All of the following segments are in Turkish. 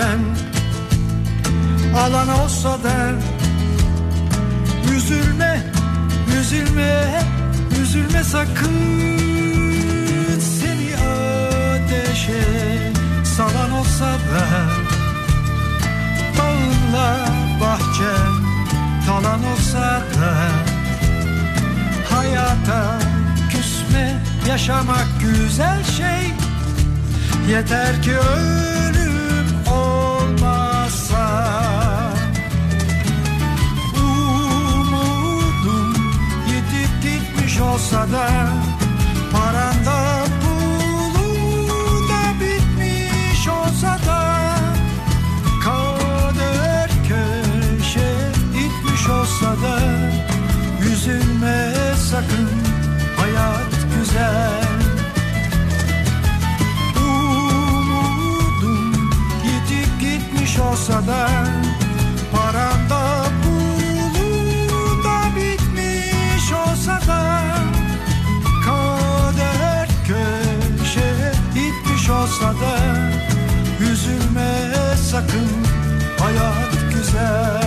Elinden alan olsa da Üzülme, üzülme, üzülme sakın. Seni ateşe salan olsa da Bağınla bahçen talan olsa da Hayata küsme yaşamak güzel şey. Yeter ki ölüm olsa da Paranda pulunda bitmiş olsa da Kader köşe itmiş olsa da Üzülme sakın hayat güzel. Umudum yitip gitmiş olsa da itmiş olsa da Üzülme sakın. Hayat güzel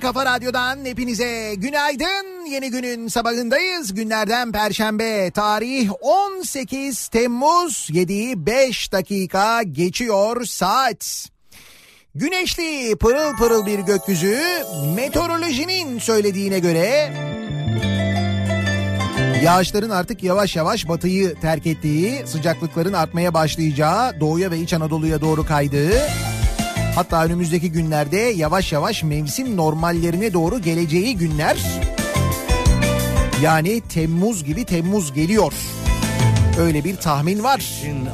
kafa radyodan hepinize günaydın. Yeni günün sabahındayız. Günlerden Perşembe, tarih 18 Temmuz 7 5 dakika geçiyor saat. Güneşli pırıl pırıl bir gökyüzü meteorolojinin söylediğine göre Yağışların artık yavaş yavaş batıyı terk ettiği, sıcaklıkların artmaya başlayacağı, doğuya ve iç Anadolu'ya doğru kaydığı, hatta önümüzdeki günlerde yavaş yavaş mevsim normallerine doğru geleceği günler. Yani Temmuz gibi Temmuz geliyor. Öyle bir tahmin var.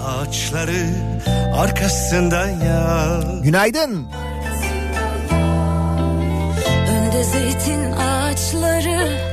Ağaçları arkasında ya. Günaydın. Önde zeytin ağaçları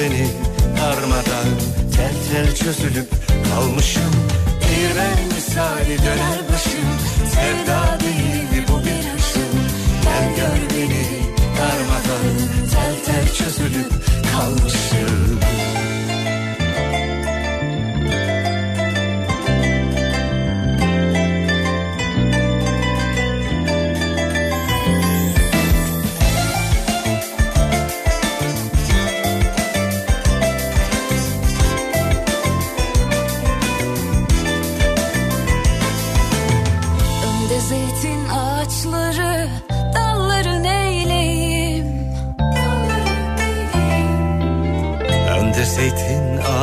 beni darmadan tel tel çözülüp kalmışım. Bir ben misali döner başım sevda değil bu bir hışım. Gel gör beni darmadan tel tel çözülüp kalmışım.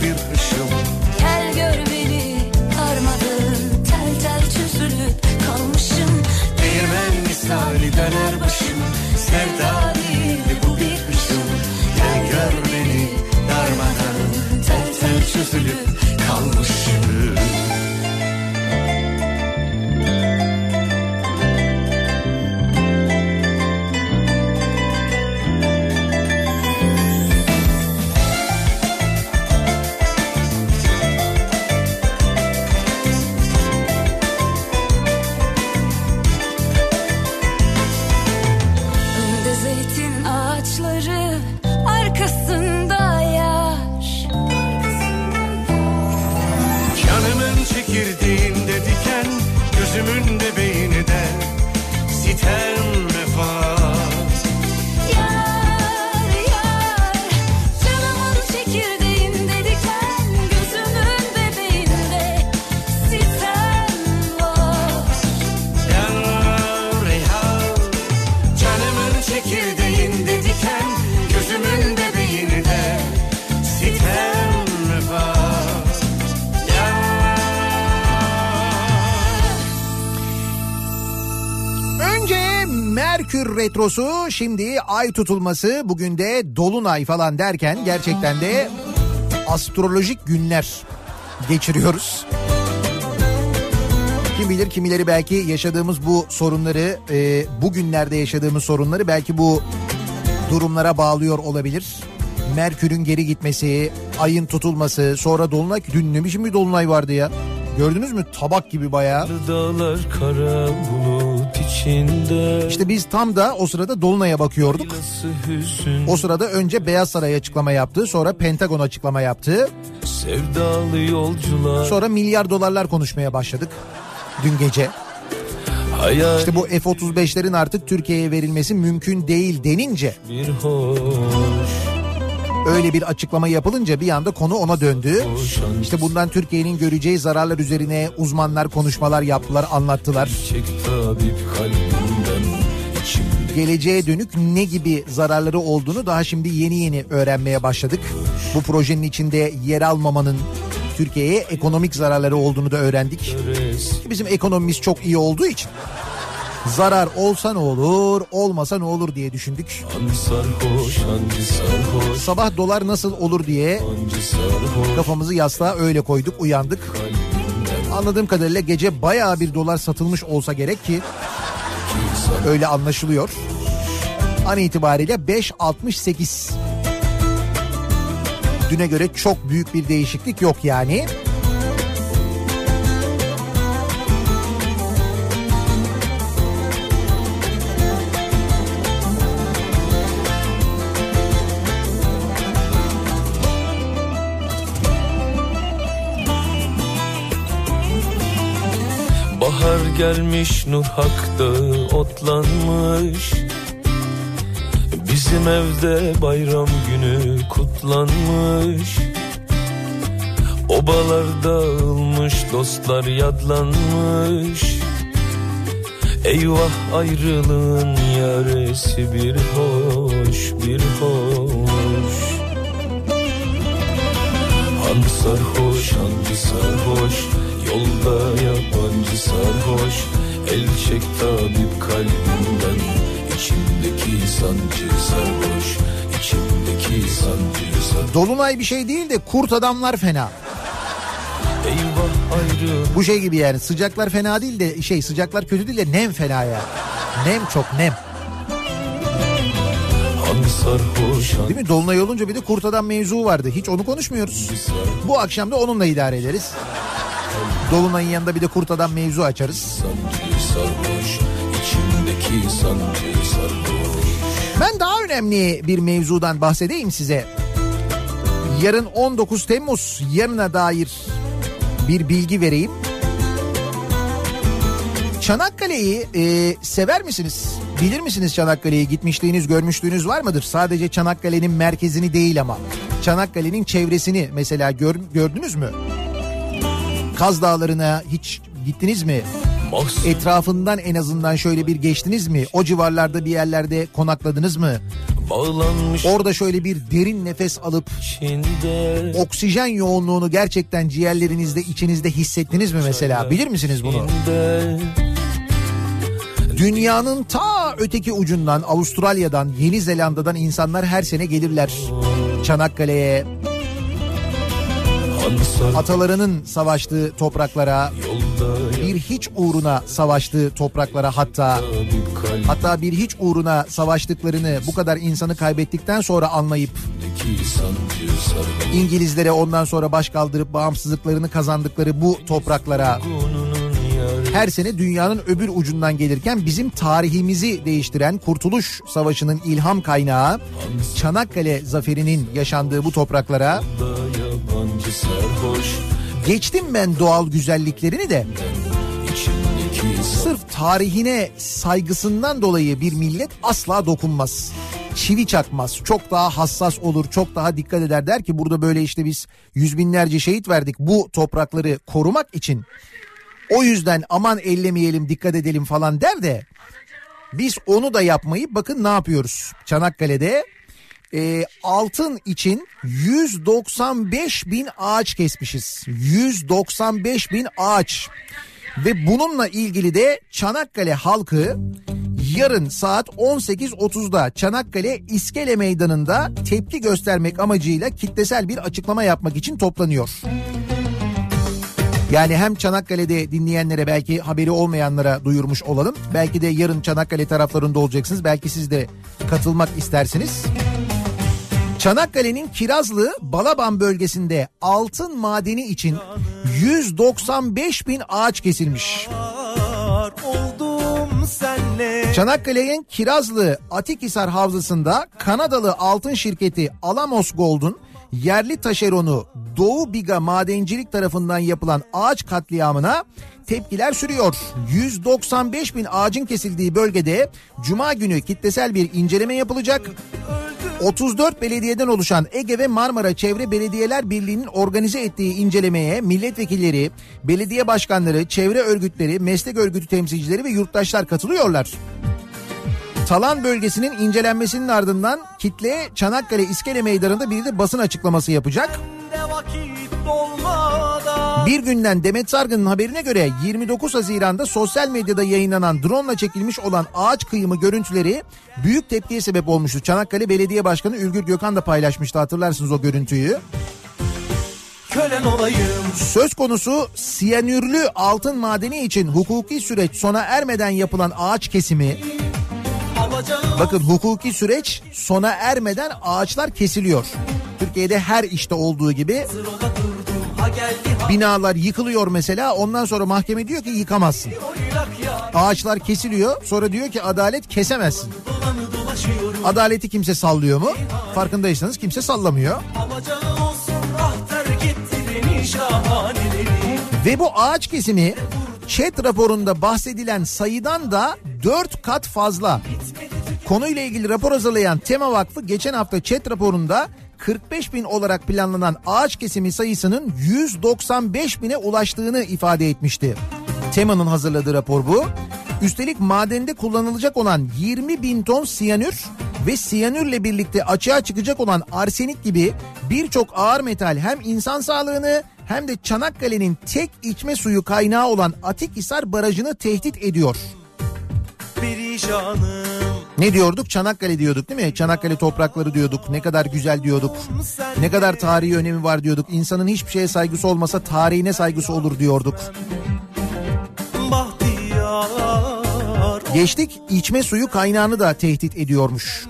değil Retrosu şimdi ay tutulması bugün de Dolunay falan derken gerçekten de astrolojik günler geçiriyoruz. Kim bilir kimileri belki yaşadığımız bu sorunları e, bugünlerde yaşadığımız sorunları belki bu durumlara bağlıyor olabilir. Merkür'ün geri gitmesi, ayın tutulması, sonra dolunay. Dün ne biçim bir dolunay vardı ya? Gördünüz mü? Tabak gibi bayağı. Dağlar kara bulut içinde İşte biz tam da o sırada Dolunay'a bakıyorduk. O sırada önce Beyaz Saray açıklama yaptı, sonra Pentagon açıklama yaptı. sevdalı yolcular Sonra milyar dolarlar konuşmaya başladık dün gece. Hayal İşte bu F-35'lerin artık Türkiye'ye verilmesi mümkün değil denince bir hoş öyle bir açıklama yapılınca bir anda konu ona döndü. İşte bundan Türkiye'nin göreceği zararlar üzerine uzmanlar konuşmalar yaptılar, anlattılar. Geleceğe dönük ne gibi zararları olduğunu daha şimdi yeni yeni öğrenmeye başladık. Bu projenin içinde yer almamanın Türkiye'ye ekonomik zararları olduğunu da öğrendik. Bizim ekonomimiz çok iyi olduğu için zarar olsa ne olur, olmasa ne olur diye düşündük. Sabah dolar nasıl olur diye kafamızı yastığa öyle koyduk, uyandık. Anladığım kadarıyla gece bayağı bir dolar satılmış olsa gerek ki öyle anlaşılıyor. An itibariyle 5.68. Düne göre çok büyük bir değişiklik yok yani. Bahar gelmiş nur hakta otlanmış. Bizim evde bayram günü kutlanmış. Obalar dağılmış dostlar yadlanmış. Eyvah ayrılığın yaresi bir hoş bir hoş. Han sarhoş hangi sarhoş Yolda yabancı sarhoş El çek tabip kalbimden İçimdeki sancı sarhoş İçimdeki sancı sarhoş Dolunay bir şey değil de kurt adamlar fena. Eyvah ayrı Bu şey gibi yani sıcaklar fena değil de şey sıcaklar kötü değil de nem fena ya. Nem çok nem. Değil mi? Dolunay olunca bir de kurt adam mevzu vardı. Hiç onu konuşmuyoruz. Bu akşam da onunla idare ederiz. Dolunay'ın yanında bir de kurt adam mevzu açarız. Ben daha önemli bir mevzudan bahsedeyim size. Yarın 19 Temmuz yarına dair bir bilgi vereyim. Çanakkale'yi e, sever misiniz? Bilir misiniz Çanakkale'yi? Gitmişliğiniz, görmüşlüğünüz var mıdır? Sadece Çanakkale'nin merkezini değil ama. Çanakkale'nin çevresini mesela gör, gördünüz mü? Kaz Dağları'na hiç gittiniz mi? Mahzun Etrafından en azından şöyle bir geçtiniz mi? O civarlarda bir yerlerde konakladınız mı? bağlanmış Orada şöyle bir derin nefes alıp içinde oksijen yoğunluğunu gerçekten ciğerlerinizde içinizde hissettiniz mi mesela? Bilir misiniz bunu? içinde Dünyanın ta öteki ucundan Avustralya'dan Yeni Zelanda'dan insanlar her sene gelirler. Çanakkale'ye atalarının savaştığı topraklara bir hiç uğruna savaştığı topraklara hatta hatta bir hiç uğruna savaştıklarını bu kadar insanı kaybettikten sonra anlayıp İngilizlere ondan sonra baş kaldırıp bağımsızlıklarını kazandıkları bu topraklara her sene dünyanın öbür ucundan gelirken bizim tarihimizi değiştiren Kurtuluş Savaşı'nın ilham kaynağı Çanakkale zaferinin yaşandığı bu topraklara geçtim ben doğal güzelliklerini de sırf tarihine saygısından dolayı bir millet asla dokunmaz. Çivi çakmaz. Çok daha hassas olur. Çok daha dikkat eder. Der ki burada böyle işte biz yüz binlerce şehit verdik. Bu toprakları korumak için. O yüzden aman ellemeyelim dikkat edelim falan der de biz onu da yapmayıp bakın ne yapıyoruz. Çanakkale'de e, altın için 195 bin ağaç kesmişiz. 195 bin ağaç. Ve bununla ilgili de Çanakkale halkı yarın saat 18.30'da Çanakkale İskele Meydanı'nda tepki göstermek amacıyla kitlesel bir açıklama yapmak için toplanıyor. Yani hem Çanakkale'de dinleyenlere belki haberi olmayanlara duyurmuş olalım. Belki de yarın Çanakkale taraflarında olacaksınız. Belki siz de katılmak istersiniz. Çanakkale'nin Kirazlı Balaban bölgesinde altın madeni için 195 bin ağaç kesilmiş. Çanakkale'nin Kirazlı Atikhisar Havzası'nda Kanadalı altın şirketi Alamos Gold'un yerli taşeronu Doğu Biga Madencilik tarafından yapılan ağaç katliamına tepkiler sürüyor. 195 bin ağacın kesildiği bölgede Cuma günü kitlesel bir inceleme yapılacak. 34 belediyeden oluşan Ege ve Marmara Çevre Belediyeler Birliği'nin organize ettiği incelemeye milletvekilleri, belediye başkanları, çevre örgütleri, meslek örgütü temsilcileri ve yurttaşlar katılıyorlar. Talan bölgesinin incelenmesinin ardından kitle Çanakkale İskele Meydanı'nda bir de basın açıklaması yapacak. Bir günden Demet Sargın'ın haberine göre 29 Haziran'da sosyal medyada yayınlanan drone çekilmiş olan ağaç kıyımı görüntüleri büyük tepkiye sebep olmuştu. Çanakkale Belediye Başkanı Ülgür Gökhan da paylaşmıştı hatırlarsınız o görüntüyü. kölen olayım Söz konusu siyanürlü altın madeni için hukuki süreç sona ermeden yapılan ağaç kesimi Bakın hukuki süreç sona ermeden ağaçlar kesiliyor. Türkiye'de her işte olduğu gibi binalar yıkılıyor mesela ondan sonra mahkeme diyor ki yıkamazsın. Ağaçlar kesiliyor sonra diyor ki adalet kesemezsin. Adaleti kimse sallıyor mu? Farkındaysanız kimse sallamıyor. Ve bu ağaç kesimi Chat raporunda bahsedilen sayıdan da 4 kat fazla. Konuyla ilgili rapor hazırlayan Tema Vakfı geçen hafta chat raporunda 45 bin olarak planlanan ağaç kesimi sayısının 195 bine ulaştığını ifade etmişti. Tema'nın hazırladığı rapor bu. Üstelik madende kullanılacak olan 20 bin ton siyanür ve siyanürle birlikte açığa çıkacak olan arsenik gibi birçok ağır metal hem insan sağlığını hem de Çanakkale'nin tek içme suyu kaynağı olan Atikhisar Barajı'nı tehdit ediyor. Perişanım Ne diyorduk? Çanakkale diyorduk değil mi? Çanakkale toprakları diyorduk. Ne kadar güzel diyorduk. Ne kadar tarihi önemi var diyorduk. İnsanın hiçbir şeye saygısı olmasa tarihine saygısı olur diyorduk. Geçtik içme suyu kaynağını da tehdit ediyormuş.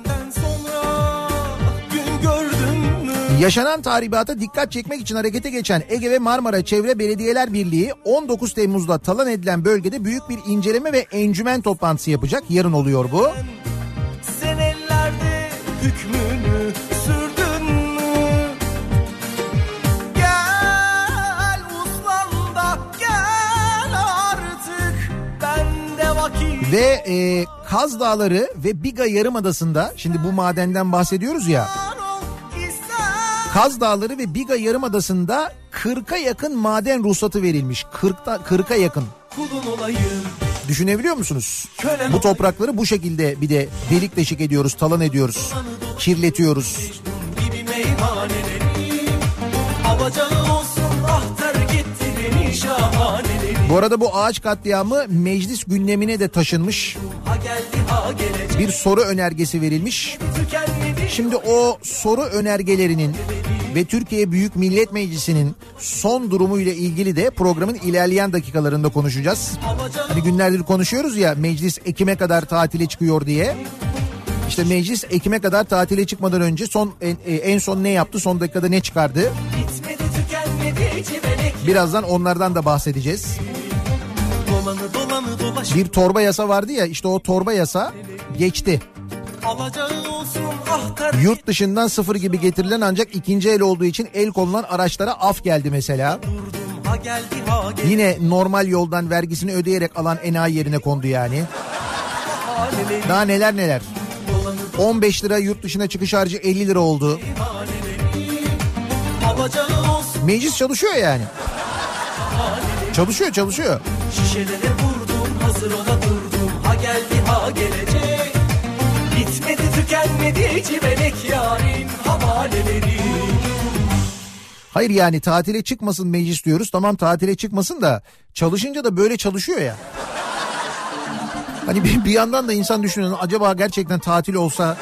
Yaşanan tahribata dikkat çekmek için harekete geçen Ege ve Marmara Çevre Belediyeler Birliği 19 Temmuz'da talan edilen bölgede büyük bir inceleme ve encümen toplantısı yapacak. Yarın oluyor bu. Senelerde hükmünü Ve e, Kaz Dağları ve Biga Yarımadası'nda şimdi bu madenden bahsediyoruz ya. Kaz Dağları ve Biga Yarımadası'nda 40'a yakın maden ruhsatı verilmiş. 40'ta 40'a yakın. Kulun olayım Düşünebiliyor musunuz? Kölem Bu toprakları bu şekilde bir de delik deşik ediyoruz, talan ediyoruz, kirletiyoruz. gibi olsun ah terk etti beni şahaneleri Bu arada bu ağaç katliamı meclis gündemine de taşınmış. Bir soru önergesi verilmiş. Şimdi o soru önergelerinin ve Türkiye Büyük Millet Meclisi'nin son durumuyla ilgili de programın ilerleyen dakikalarında konuşacağız. Hani günlerdir konuşuyoruz ya meclis Ekim'e kadar tatile çıkıyor diye. İşte meclis Ekim'e kadar tatile çıkmadan önce son en, e, en son ne yaptı? Son dakikada ne çıkardı? Bitmedi tükenmedi civelek Birazdan onlardan da bahsedeceğiz. Bir torba yasa vardı ya işte o torba yasa geçti. Ah Yurt dışından sıfır gibi getirilen ancak ikinci el olduğu için el konulan araçlara af geldi mesela. Yine normal yoldan vergisini ödeyerek alan enayi yerine kondu yani. Daha neler neler. Dolanı 15 lira yurt dışına çıkış harcı 50 lira oldu. Meclis çalışıyor yani. Çalışıyor çalışıyor. Şişelere vurdum hazır ola durdum Ha geldi ha gelecek Bitmedi tükenmedi civelek yarın havaleleri Hayır yani tatile çıkmasın meclis diyoruz. Tamam tatile çıkmasın da çalışınca da böyle çalışıyor ya. Hani bir, bir yandan da insan düşünüyor acaba gerçekten tatil olsa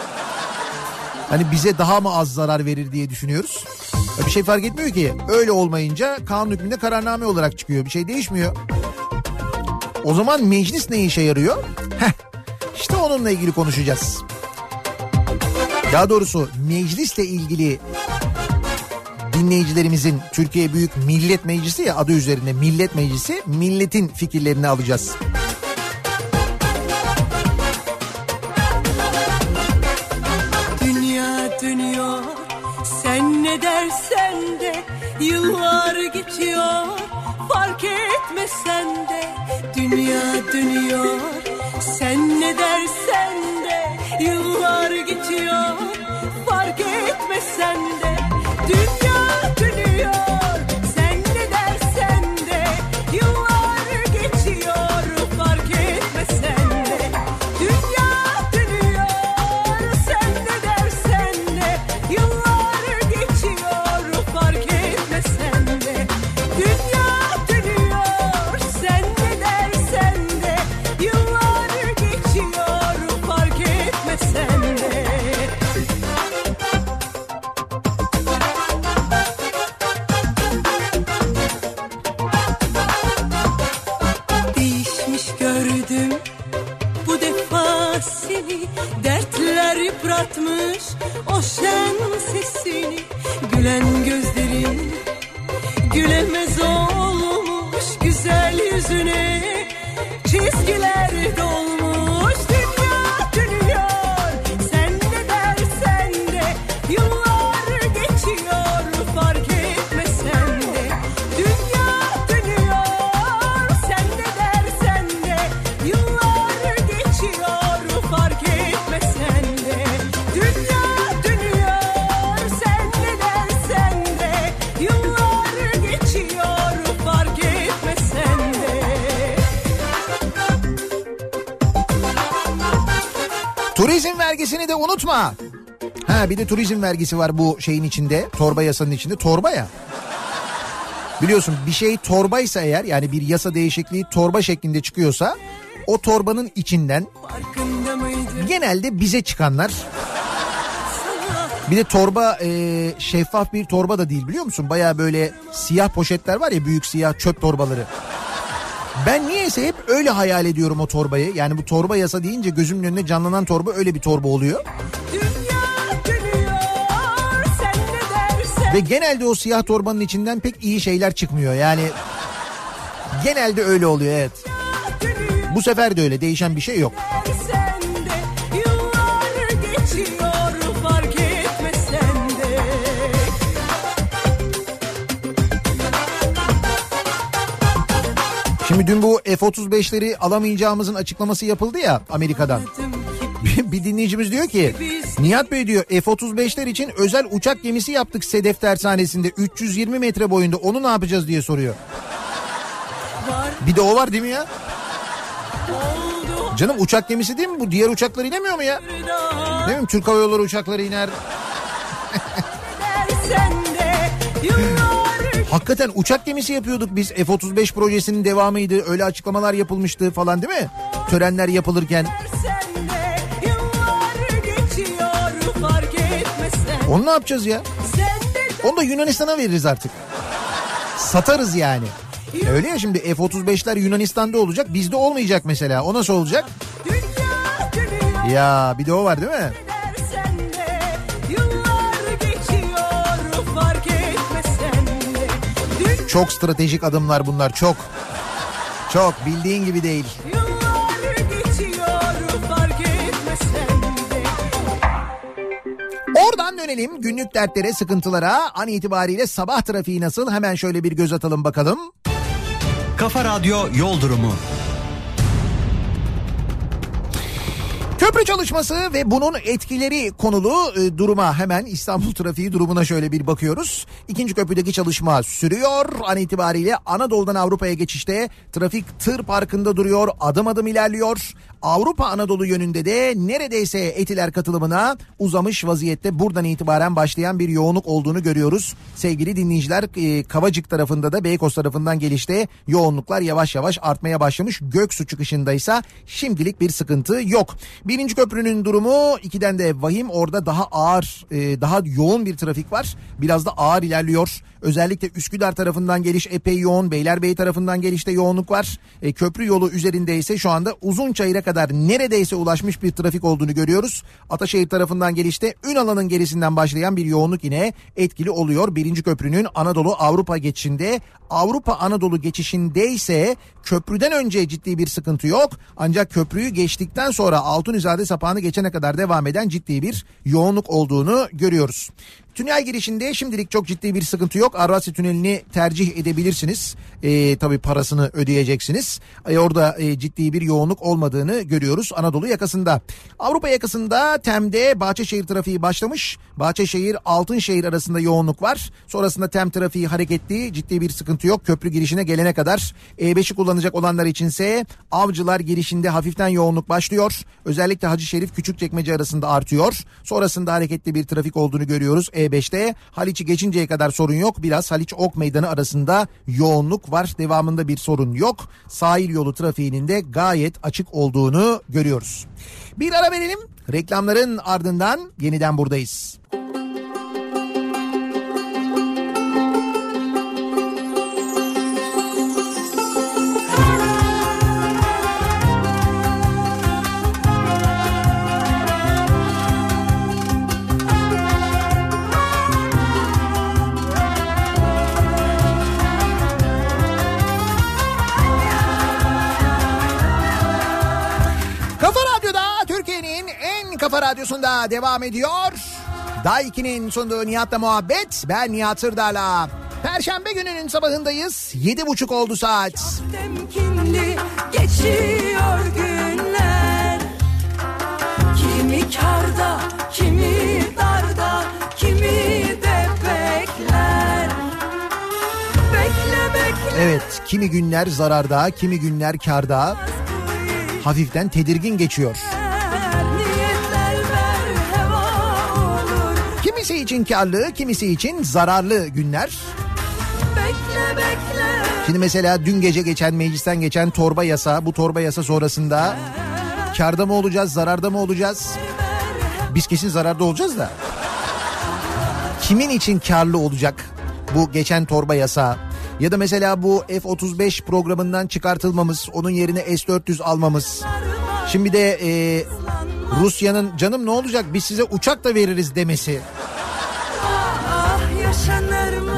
hani bize daha mı az zarar verir diye düşünüyoruz. Bir şey fark etmiyor ki. Öyle olmayınca kanun hükmünde kararname olarak çıkıyor. Bir şey değişmiyor. O zaman meclis ne işe yarıyor? Heh, işte onunla ilgili konuşacağız. Daha doğrusu meclisle ilgili dinleyicilerimizin Türkiye Büyük Millet Meclisi ya adı üzerinde Millet Meclisi milletin fikirlerini alacağız. Dünya dönüyor sen ne dersen de yıllar geçiyor fark etmesen de dünya dönüyor. Sen ne dersen de yıllar geçiyor. Fark etmesen de dünya dönüyor Ha bir de turizm vergisi var bu şeyin içinde. Torba yasanın içinde. Torba ya. Biliyorsun bir şey torbaysa eğer yani bir yasa değişikliği torba şeklinde çıkıyorsa o torbanın içinden genelde bize çıkanlar bir de torba e, şeffaf bir torba da değil biliyor musun? Baya böyle siyah poşetler var ya büyük siyah çöp torbaları. Ben niyeyse hep öyle hayal ediyorum o torbayı. Yani bu torba yasa deyince gözümün önüne canlanan torba öyle bir torba oluyor. Ve genelde o siyah torbanın içinden pek iyi şeyler çıkmıyor. Yani genelde öyle oluyor evet. Bu sefer de öyle değişen bir şey yok. Şimdi dün bu F-35'leri alamayacağımızın açıklaması yapıldı ya Amerika'dan. Bir dinleyicimiz diyor ki Nihat Bey diyor F-35'ler için özel uçak gemisi yaptık Sedef Tersanesi'nde 320 metre boyunda onu ne yapacağız diye soruyor. var Bir de o var değil mi ya? oldu Canım uçak gemisi değil mi bu? Diğer uçaklar inemiyor mu ya? Değil mi? Türk Hava Yolları uçakları iner. dersen Hakikaten uçak gemisi yapıyorduk biz. F-35 projesinin devamıydı. Öyle açıklamalar yapılmıştı falan değil mi? Törenler yapılırken. Sen Onu ne yapacağız ya? Onu da Yunanistan'a veririz artık. Satarız yani. E Öyle ya şimdi F-35'ler Yunanistan'da olacak bizde olmayacak mesela. O nasıl olacak? Ya bir de o var değil mi? Çok stratejik adımlar bunlar çok. Çok bildiğin gibi değil. Yıllar Dönelim günlük dertlere, sıkıntılara. An itibariyle sabah trafiği nasıl? Hemen şöyle bir göz atalım bakalım. Kafa Radyo Yol Durumu. Köprü çalışması ve bunun etkileri konulu e, duruma hemen İstanbul trafiği durumuna şöyle bir bakıyoruz. İkinci köprüdeki çalışma sürüyor. An itibariyle Anadolu'dan Avrupa'ya geçişte trafik tır parkında duruyor. Adım adım ilerliyor. Avrupa Anadolu yönünde de neredeyse etiler katılımına uzamış vaziyette buradan itibaren başlayan bir yoğunluk olduğunu görüyoruz. Sevgili dinleyiciler e, Kavacık tarafında da Beykoz tarafından gelişte yoğunluklar yavaş yavaş artmaya başlamış. Göksu çıkışındaysa şimdilik bir sıkıntı yok. Birinci köprünün durumu ikiden de vahim orada daha ağır e, daha yoğun bir trafik var. Biraz da ağır ilerliyor. Özellikle Üsküdar tarafından geliş epey yoğun. Beylerbeyi tarafından gelişte yoğunluk var. E, köprü yolu üzerinde ise şu anda Uzunçayır'a kadar neredeyse ulaşmış bir trafik olduğunu görüyoruz. Ataşehir tarafından gelişte Ünalan'ın gerisinden başlayan bir yoğunluk yine etkili oluyor. Birinci köprünün Anadolu Avrupa geçişinde Avrupa Anadolu geçişinde ise köprüden önce ciddi bir sıkıntı yok. Ancak köprüyü geçtikten sonra Altunizade sapağını geçene kadar devam eden ciddi bir yoğunluk olduğunu görüyoruz. Tünel girişinde şimdilik çok ciddi bir sıkıntı yok. Arvasi tünelini tercih edebilirsiniz. Ee, tabii parasını ödeyeceksiniz. Ee, orada e, ciddi bir yoğunluk olmadığını görüyoruz Anadolu yakasında. Avrupa yakasında Tem'de Bahçeşehir trafiği başlamış. Bahçeşehir Altınşehir arasında yoğunluk var. Sonrasında Tem trafiği hareketli. Ciddi bir sıkıntı yok. Köprü girişine gelene kadar. E5'i kullanacak olanlar içinse Avcılar girişinde hafiften yoğunluk başlıyor. Özellikle Hacı Şerif Küçükçekmece arasında artıyor. Sonrasında hareketli bir trafik olduğunu görüyoruz. E5'te Haliç'i geçinceye kadar sorun yok. Biraz Haliç Ok Meydanı arasında yoğunluk var. Devamında bir sorun yok. Sahil yolu trafiğinin de gayet açık olduğunu görüyoruz. Bir ara verelim. Reklamların ardından yeniden buradayız. Radyosunda devam ediyor. Daiki'nin sunduğu Nihat'la muhabbet. Ben Nihat Sırdar'la. Perşembe gününün sabahındayız. Yedi buçuk oldu saat. temkinli geçiyor günler Kimi karda, kimi darda, kimi de bekler Bekle bekle Evet kimi günler zararda kimi günler karda hafiften tedirgin geçiyor. niyetler için karlı, kimisi için zararlı günler. Bekle bekle Şimdi mesela dün gece geçen meclisten geçen torba yasa, bu torba yasa sonrasında karda mı olacağız, zararda mı olacağız? Biz kesin zararda olacağız da. Kimin için karlı olacak bu geçen torba yasa? Ya da mesela bu F-35 programından çıkartılmamız, onun yerine S-400 almamız. Şimdi de e, Rusya'nın canım ne olacak biz size uçak da veririz demesi.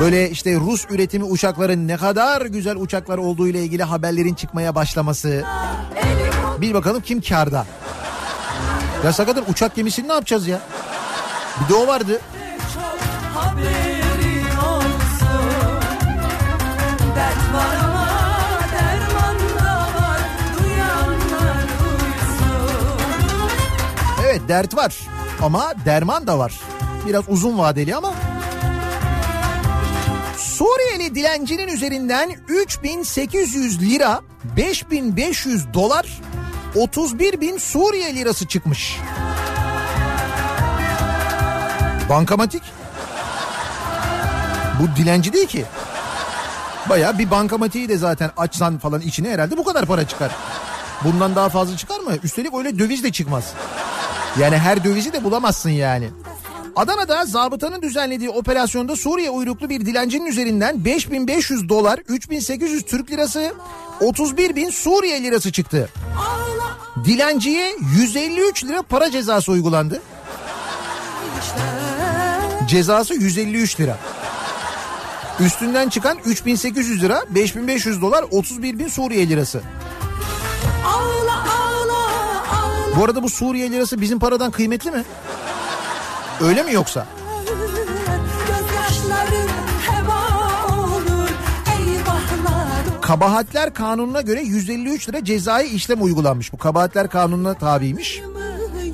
Böyle işte Rus üretimi uçakların ne kadar güzel uçaklar olduğu ile ilgili haberlerin çıkmaya başlaması. Bir bakalım kim karda. Ya sakatın uçak gemisini ne yapacağız ya? Bir de o vardı. Evet dert var ama derman da var. Biraz uzun vadeli ama. Suriyeli dilencinin üzerinden 3800 lira, 5500 dolar, 31 bin Suriye lirası çıkmış. Bankamatik. Bu dilenci değil ki. Baya bir bankamatiği de zaten açsan falan içine herhalde bu kadar para çıkar. Bundan daha fazla çıkar mı? Üstelik öyle döviz de çıkmaz. Yani her dövizi de bulamazsın yani. Adana'da zabıtanın düzenlediği operasyonda Suriye uyruklu bir dilencinin üzerinden 5500 dolar, 3800 Türk lirası, 31 bin Suriye lirası çıktı. Dilenciye 153 lira para cezası uygulandı. Cezası 153 lira. Üstünden çıkan 3800 lira, 5500 dolar, 31 bin Suriye lirası. Ağla ağla ağla Bu arada bu Suriye lirası bizim paradan kıymetli mi? Öyle mi yoksa? Kabahatler kanununa göre 153 lira cezai işlem uygulanmış. Bu kabahatler kanununa tabiymiş.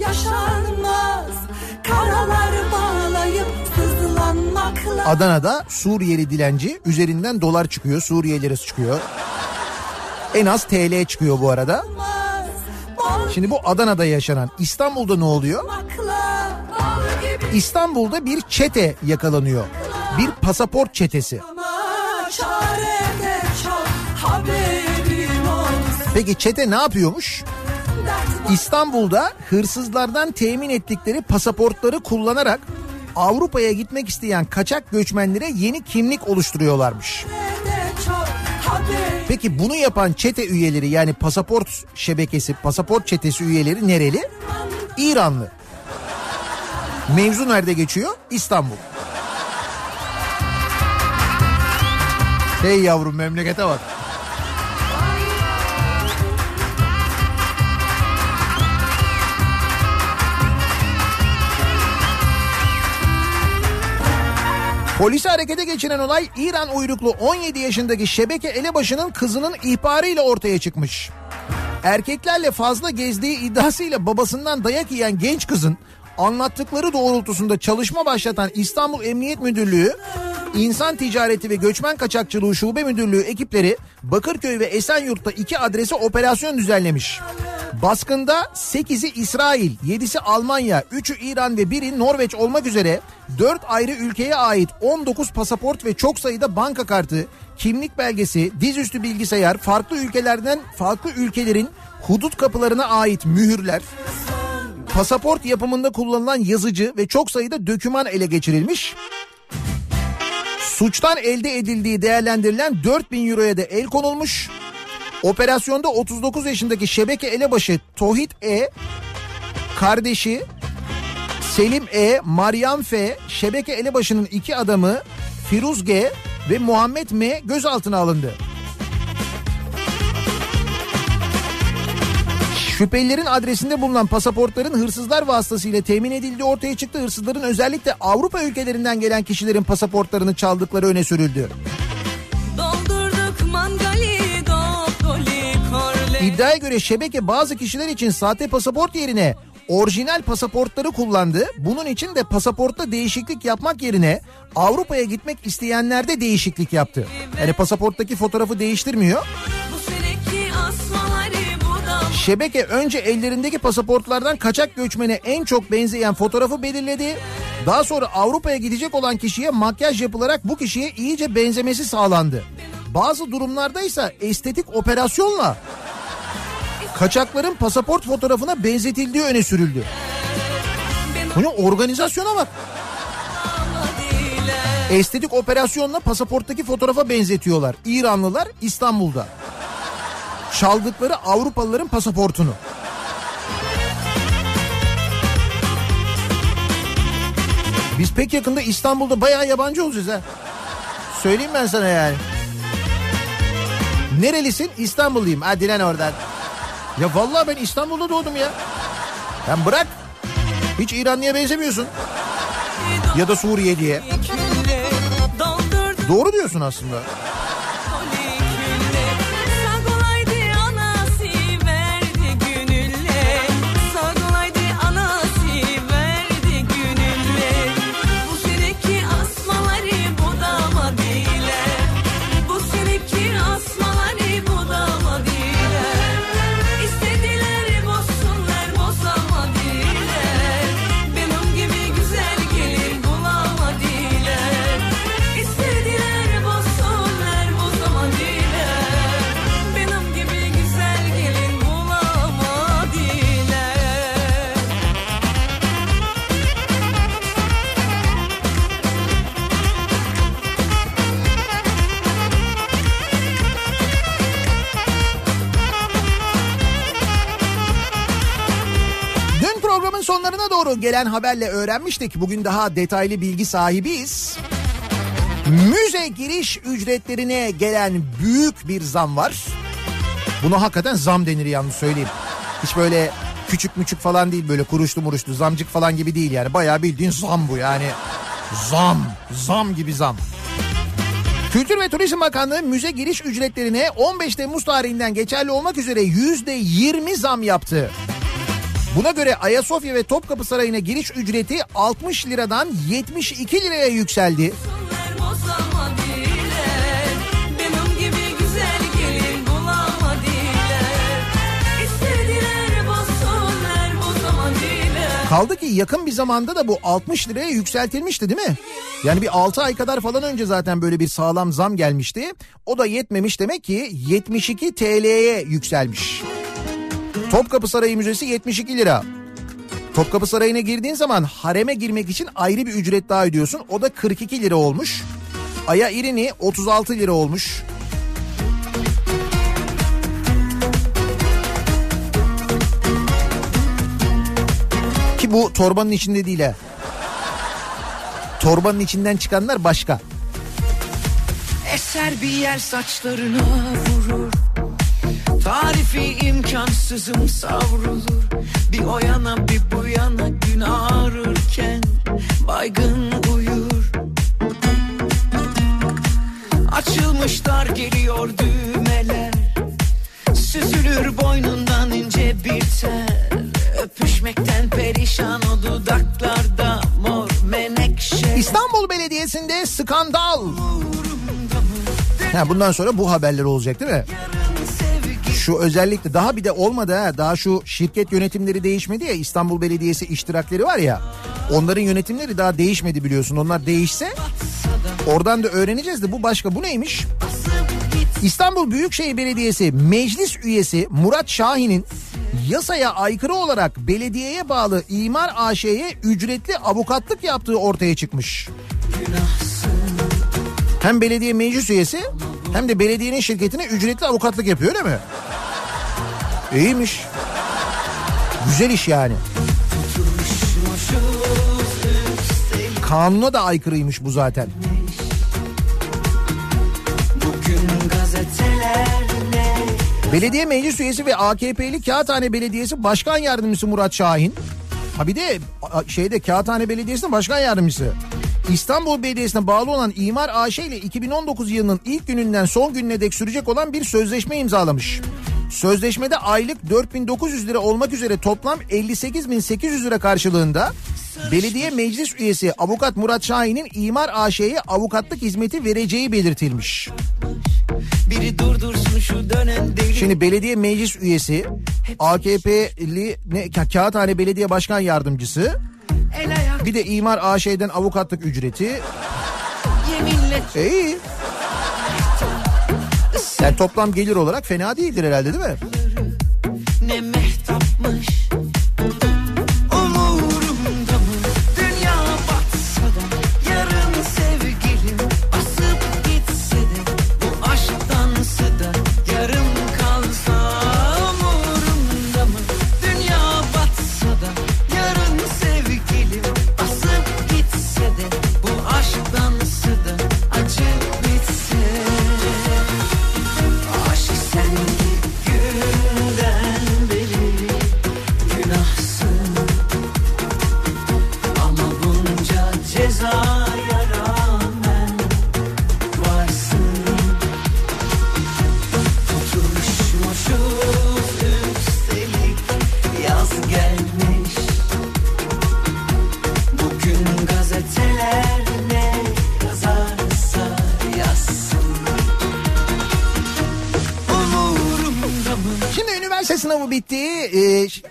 yaşanmaz bağlayıp Adana'da Suriyeli dilenci üzerinden dolar çıkıyor, Suriye lirası çıkıyor. En az TL çıkıyor bu arada. Şimdi bu Adana'da yaşanan İstanbul'da ne oluyor? İstanbul'da bir çete yakalanıyor. Bir pasaport çetesi. Peki çete ne yapıyormuş? İstanbul'da hırsızlardan temin ettikleri pasaportları kullanarak Avrupa'ya gitmek isteyen kaçak göçmenlere yeni kimlik oluşturuyorlarmış. Peki bunu yapan çete üyeleri yani pasaport şebekesi, pasaport çetesi üyeleri nereli? İranlı. Mevzu nerede geçiyor? İstanbul. Hey yavrum memlekete bak. Polisi harekete geçiren olay İran uyruklu 17 yaşındaki şebeke elebaşının kızının ihbarıyla ortaya çıkmış. Erkeklerle fazla gezdiği iddiasıyla babasından dayak yiyen genç kızın anlattıkları doğrultusunda çalışma başlatan İstanbul Emniyet Müdürlüğü İnsan Ticareti ve Göçmen Kaçakçılığı Şube Müdürlüğü ekipleri Bakırköy ve Esenyurt'ta iki adrese operasyon düzenlemiş. Baskında 8'i İsrail, 7'si Almanya, 3'ü İran ve 1'i Norveç olmak üzere 4 ayrı ülkeye ait 19 pasaport ve çok sayıda banka kartı, kimlik belgesi, dizüstü bilgisayar, farklı ülkelerden farklı ülkelerin hudut kapılarına ait mühürler, pasaport yapımında kullanılan yazıcı ve çok sayıda döküman ele geçirilmiş. Suçtan elde edildiği değerlendirilen 4000 euroya da el konulmuş. Operasyonda 39 yaşındaki şebeke elebaşı Tohit E, kardeşi Selim E, Maryam F, şebeke elebaşının iki adamı Firuz G ve Muhammed M gözaltına alındı. Şüphelilerin adresinde bulunan pasaportların hırsızlar vasıtasıyla temin edildiği ortaya çıktı. Hırsızların özellikle Avrupa ülkelerinden gelen kişilerin pasaportlarını çaldıkları öne sürüldü. Mangali İddiaya göre şebeke bazı kişiler için sahte pasaport yerine orijinal pasaportları kullandı. Bunun için de pasaportta değişiklik yapmak yerine Avrupa'ya gitmek isteyenlerde değişiklik yaptı. Yani pasaporttaki fotoğrafı değiştirmiyor. Bu seneki Şebeke önce ellerindeki pasaportlardan kaçak göçmene en çok benzeyen fotoğrafı belirledi. Daha sonra Avrupa'ya gidecek olan kişiye makyaj yapılarak bu kişiye iyice benzemesi sağlandı. Bazı durumlarda ise estetik operasyonla kaçakların pasaport fotoğrafına benzetildiği öne sürüldü. Bunun organizasyona bak. Estetik operasyonla pasaporttaki fotoğrafa benzetiyorlar. İranlılar İstanbul'da. Çaldıkları Avrupalıların pasaportunu. Biz pek yakında İstanbul'da bayağı yabancı olacağız ha. Söyleyeyim ben sana yani. Nerelisin? İstanbulluyum. Hadi lan oradan. Ya vallahi ben İstanbul'da doğdum ya. Sen bırak. Hiç İranlıya benzemiyorsun. Ya da Suriyeliye. Doğru diyorsun aslında. Sonlarına doğru gelen haberle öğrenmiştik. Bugün daha detaylı bilgi sahibiyiz. Müze giriş ücretlerine gelen büyük bir zam var. Buna hakikaten zam denir yalnız söyleyeyim. Hiç böyle küçük müçük falan değil böyle kuruşlu muruşlu zamcık falan gibi değil yani. Bayağı bildiğin zam bu yani. Zam, zam gibi zam. Kültür ve Turizm Bakanlığı müze giriş ücretlerine 15 Temmuz tarihinden geçerli olmak üzere %20 zam yaptı. Buna göre Ayasofya ve Topkapı Sarayı'na giriş ücreti 60 liradan 72 liraya yükseldi. Kaldı ki yakın bir zamanda da bu 60 liraya yükseltilmişti değil mi? Yani bir 6 ay kadar falan önce zaten böyle bir sağlam zam gelmişti. O da yetmemiş demek ki 72 TL'ye yükselmiş. Topkapı Sarayı Müzesi 72 lira. Topkapı Sarayı'na girdiğin zaman hareme girmek için ayrı bir ücret daha ödüyorsun. O da 42 lira olmuş. Aya irini 36 lira olmuş. Ki bu torbanın içinde değil ha. Torbanın içinden çıkanlar başka. Eser bir yel saçlarına vurur Tarifi imkansızım savrulur. Bir o yana bir bu yana gün ağrırken Baygın uyur. Açılmışlar geliyor düğmeler. Süzülür boynundan ince bir tel Öpüşmekten perişan o dudaklarda mor menekşe. İstanbul Belediyesi'nde skandal. Ha, bundan sonra bu haberler olacak değil mi? Şu özellikle daha bir de olmadı ha. Daha şu şirket yönetimleri değişmedi ya. İstanbul Belediyesi iştirakleri var ya. Onların yönetimleri daha değişmedi biliyorsun. Onlar değişse oradan da öğreneceğiz de bu başka. Bu neymiş? İstanbul Büyükşehir Belediyesi meclis üyesi Murat Şahin'in yasaya aykırı olarak belediyeye bağlı İmar AŞ'ye ücretli avukatlık yaptığı ortaya çıkmış. Hem belediye meclis üyesi hem de belediyenin şirketine ücretli avukatlık yapıyor öyle mi? İyiymiş. Güzel iş yani. Kanuna da aykırıymış bu zaten. Belediye meclis üyesi ve AKP'li Kağıthane Belediyesi Başkan Yardımcısı Murat Şahin. Ha bir de şeyde Kağıthane Belediyesi'nin başkan yardımcısı. İstanbul Belediyesi'ne bağlı olan İmar AŞ ile 2019 yılının ilk gününden son gününe dek sürecek olan bir sözleşme imzalamış. Sözleşmede aylık 4900 lira olmak üzere toplam 58.800 lira karşılığında belediye meclis üyesi avukat Murat Şahin'in İmar AŞ'ye avukatlık hizmeti vereceği belirtilmiş. Biri durdursun şu dönen deli Şimdi belediye meclis üyesi AKP'li ne, Ka- Kağıthane Belediye Başkan Yardımcısı bir de İmar AŞ'den avukatlık ücreti. yeminle iyi. Yani toplam gelir olarak fena değildir herhalde değil mi? ne mehtapmış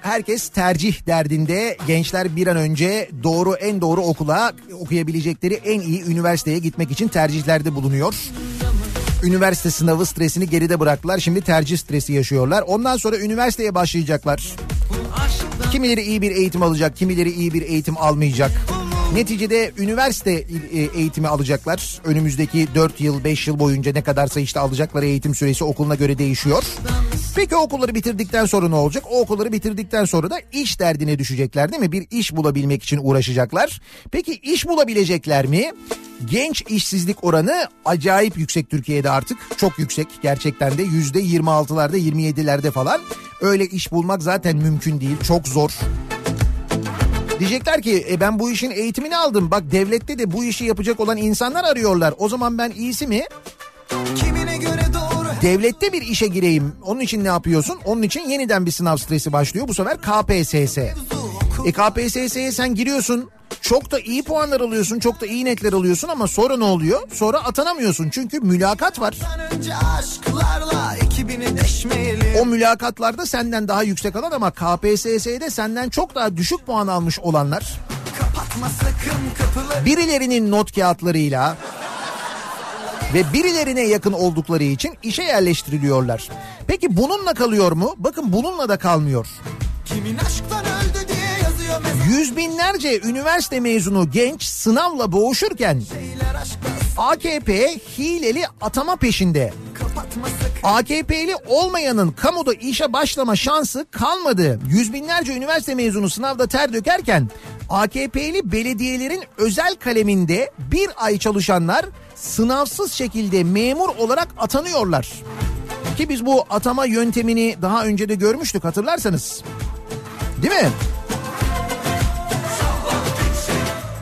herkes tercih derdinde. Gençler bir an önce doğru en doğru okula okuyabilecekleri en iyi üniversiteye gitmek için tercihlerde bulunuyor. Üniversite sınavı stresini geride bıraktılar. Şimdi tercih stresi yaşıyorlar. Ondan sonra üniversiteye başlayacaklar. Kimileri iyi bir eğitim alacak, kimileri iyi bir eğitim almayacak. Neticede üniversite e, eğitimi alacaklar. Önümüzdeki 4 yıl 5 yıl boyunca ne kadarsa işte alacakları eğitim süresi okuluna göre değişiyor. Peki okulları bitirdikten sonra ne olacak? O okulları bitirdikten sonra da iş derdine düşecekler değil mi? Bir iş bulabilmek için uğraşacaklar. Peki iş bulabilecekler mi? Genç işsizlik oranı acayip yüksek Türkiye'de artık. Çok yüksek gerçekten de yüzde 26'larda 27'lerde falan. Öyle iş bulmak zaten mümkün değil. Çok zor. Diyecekler ki e, ben bu işin eğitimini aldım. Bak devlette de bu işi yapacak olan insanlar arıyorlar. O zaman ben iyisi mi? Kimine göre doğru Devlette bir işe gireyim. Onun için ne yapıyorsun? Onun için yeniden bir sınav stresi başlıyor. Bu sefer KPSS. E KPSS'ye sen giriyorsun. Çok da iyi puanlar alıyorsun. Çok da iyi netler alıyorsun ama sonra ne oluyor? Sonra atanamıyorsun. Çünkü mülakat var. O mülakatlarda senden daha yüksek alan ama KPSS'de senden çok daha düşük puan almış olanlar birilerinin not kağıtlarıyla ve birilerine yakın oldukları için işe yerleştiriliyorlar. Peki bununla kalıyor mu? Bakın bununla da kalmıyor. Kimin aşktan Yüz binlerce üniversite mezunu genç sınavla boğuşurken AKP hileli atama peşinde. AKP'li olmayanın kamuda işe başlama şansı kalmadı. Yüz binlerce üniversite mezunu sınavda ter dökerken AKP'li belediyelerin özel kaleminde bir ay çalışanlar sınavsız şekilde memur olarak atanıyorlar. Ki biz bu atama yöntemini daha önce de görmüştük hatırlarsanız. Değil mi?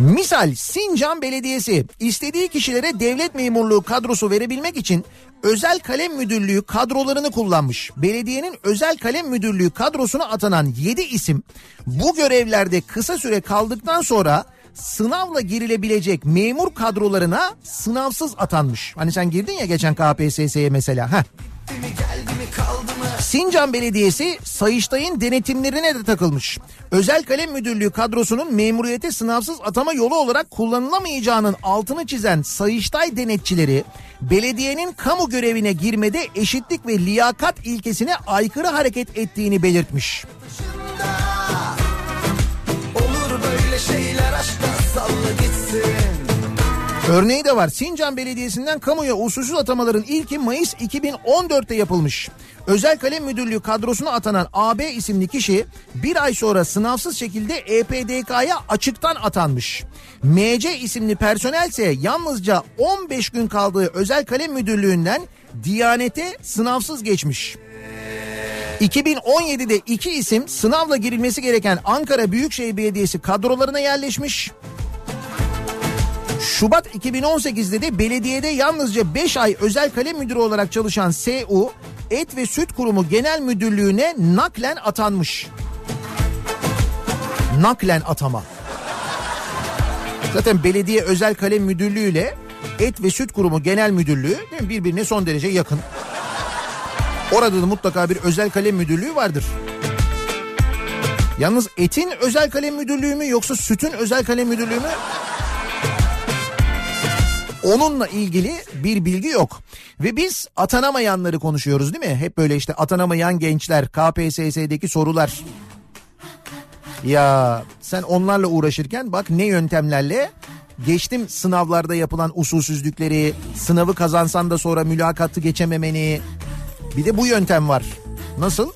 Misal Sincan Belediyesi istediği kişilere devlet memurluğu kadrosu verebilmek için özel kalem müdürlüğü kadrolarını kullanmış. Belediyenin özel kalem müdürlüğü kadrosuna atanan 7 isim bu görevlerde kısa süre kaldıktan sonra sınavla girilebilecek memur kadrolarına sınavsız atanmış. Hani sen girdin ya geçen KPSS'ye mesela. Heh. Sincan Belediyesi Sayıştay'ın denetimlerine de takılmış. Özel kalem müdürlüğü kadrosunun memuriyete sınavsız atama yolu olarak kullanılamayacağının altını çizen Sayıştay denetçileri belediyenin kamu görevine girmede eşitlik ve liyakat ilkesine aykırı hareket ettiğini belirtmiş. Olur böyle şeyler aşkta salla gitsin Örneği de var. Sincan Belediyesi'nden kamuya usulsüz atamaların ilki Mayıs 2014'te yapılmış. Özel Kalem Müdürlüğü kadrosuna atanan AB isimli kişi bir ay sonra sınavsız şekilde EPDK'ya açıktan atanmış. MC isimli personel ise yalnızca 15 gün kaldığı Özel Kalem Müdürlüğü'nden Diyanete sınavsız geçmiş. 2017'de iki isim sınavla girilmesi gereken Ankara Büyükşehir Belediyesi kadrolarına yerleşmiş. Şubat 2018'de de belediyede yalnızca 5 ay özel kalem müdürü olarak çalışan SU Et ve Süt Kurumu Genel Müdürlüğü'ne naklen atanmış. Naklen atama. Zaten belediye özel kalem müdürlüğü ile Et ve Süt Kurumu Genel Müdürlüğü birbirine son derece yakın. Orada da mutlaka bir özel kalem müdürlüğü vardır. Yalnız etin özel kalem müdürlüğü mü yoksa sütün özel kalem müdürlüğü mü? Onunla ilgili bir bilgi yok. Ve biz atanamayanları konuşuyoruz değil mi? Hep böyle işte atanamayan gençler, KPSS'deki sorular. Ya sen onlarla uğraşırken bak ne yöntemlerle geçtim sınavlarda yapılan usulsüzlükleri, sınavı kazansan da sonra mülakatı geçememeni. Bir de bu yöntem var. Nasıl?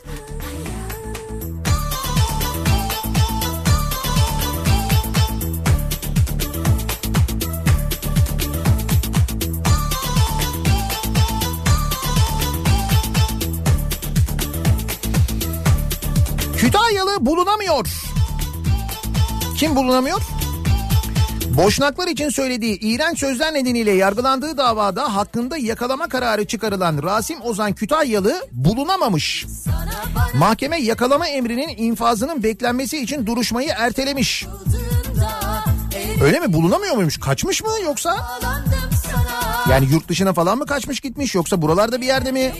Kütahyalı bulunamıyor. Kim bulunamıyor? Boşnaklar için söylediği iğrenç sözler nedeniyle yargılandığı davada hakkında yakalama kararı çıkarılan Rasim Ozan Kütahyalı bulunamamış. Mahkeme yakalama emrinin infazının beklenmesi için duruşmayı ertelemiş. Öyle mi bulunamıyor muymuş? Kaçmış mı yoksa? Yani yurt dışına falan mı kaçmış gitmiş yoksa buralarda bir yerde mi?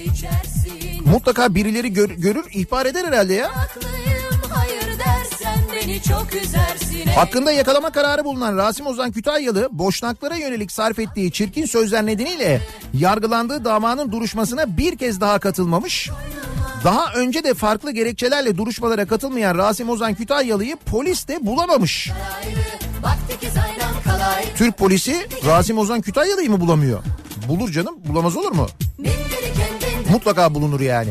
Mutlaka birileri gör- görür ihbar eder herhalde ya. Hakkında yakalama kararı bulunan Rasim Ozan Kütahyalı boşnaklara yönelik sarf ettiği çirkin sözler nedeniyle yargılandığı davanın duruşmasına bir kez daha katılmamış. Daha önce de farklı gerekçelerle duruşmalara katılmayan Rasim Ozan Kütahyalı'yı polis de bulamamış. Türk polisi Rasim Ozan Kütahyalı'yı mı bulamıyor? Bulur canım bulamaz olur mu? Mindiri kendin Mutlaka bulunur yani.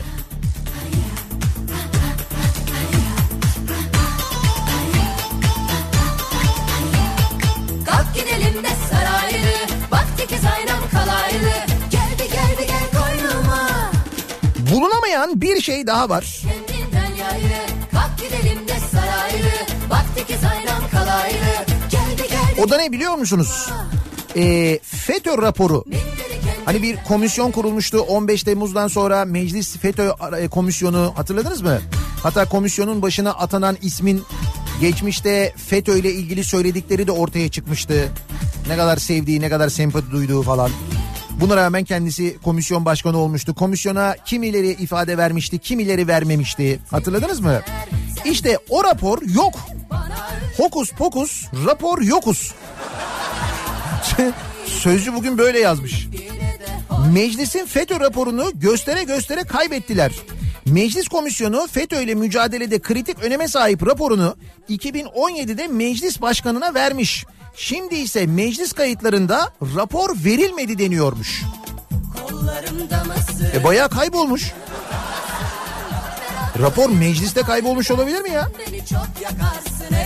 kalk gidelim de saraylı. Baktaki zayran kalaylı. Geldi geldi gel koynuma. Bulunamayan bir şey daha var. Kendinden yayrı. Kalk gidelim de saraylı. Baktaki zayran kalaylı. Geldi geldi. O da ne biliyor musunuz? Ee, FETÖ raporu. Hani bir komisyon kurulmuştu 15 Temmuz'dan sonra Meclis FETÖ e, komisyonu hatırladınız mı? Hatta komisyonun başına atanan ismin geçmişte FETÖ ile ilgili söyledikleri de ortaya çıkmıştı. Ne kadar sevdiği, ne kadar sempati duyduğu falan. Buna rağmen kendisi komisyon başkanı olmuştu. Komisyona kimileri ifade vermişti, kimileri vermemişti. Hatırladınız mı? İşte o rapor yok. Hokus pokus rapor yokus. Sözcü bugün böyle yazmış. Meclisin FETÖ raporunu göstere göstere kaybettiler. Meclis komisyonu FETÖ ile mücadelede kritik öneme sahip raporunu 2017'de meclis başkanına vermiş. Şimdi ise meclis kayıtlarında rapor verilmedi deniyormuş. E bayağı kaybolmuş. Rapor mecliste kaybolmuş olabilir mi ya? Beni çok yakarsın.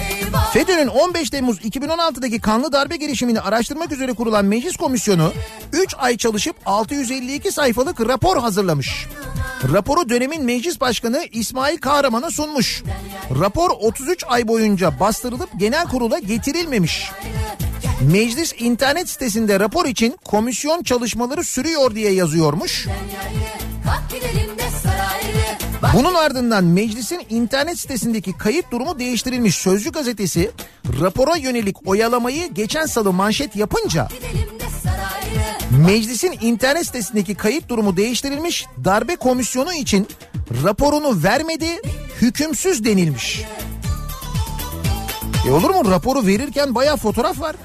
FETÖ'nün 15 Temmuz 2016'daki kanlı darbe girişimini araştırmak üzere kurulan meclis komisyonu 3 ay çalışıp 652 sayfalık rapor hazırlamış. Raporu dönemin meclis başkanı İsmail Kahraman'a sunmuş. Rapor 33 ay boyunca bastırılıp genel kurula getirilmemiş. Meclis internet sitesinde rapor için komisyon çalışmaları sürüyor diye yazıyormuş. Kalk gidelim de. Bunun ardından meclisin internet sitesindeki kayıt durumu değiştirilmiş. Sözcü gazetesi rapora yönelik oyalamayı geçen salı manşet yapınca meclisin internet sitesindeki kayıt durumu değiştirilmiş. Darbe komisyonu için raporunu vermedi, hükümsüz denilmiş. E olur mu? Raporu verirken bayağı fotoğraf var.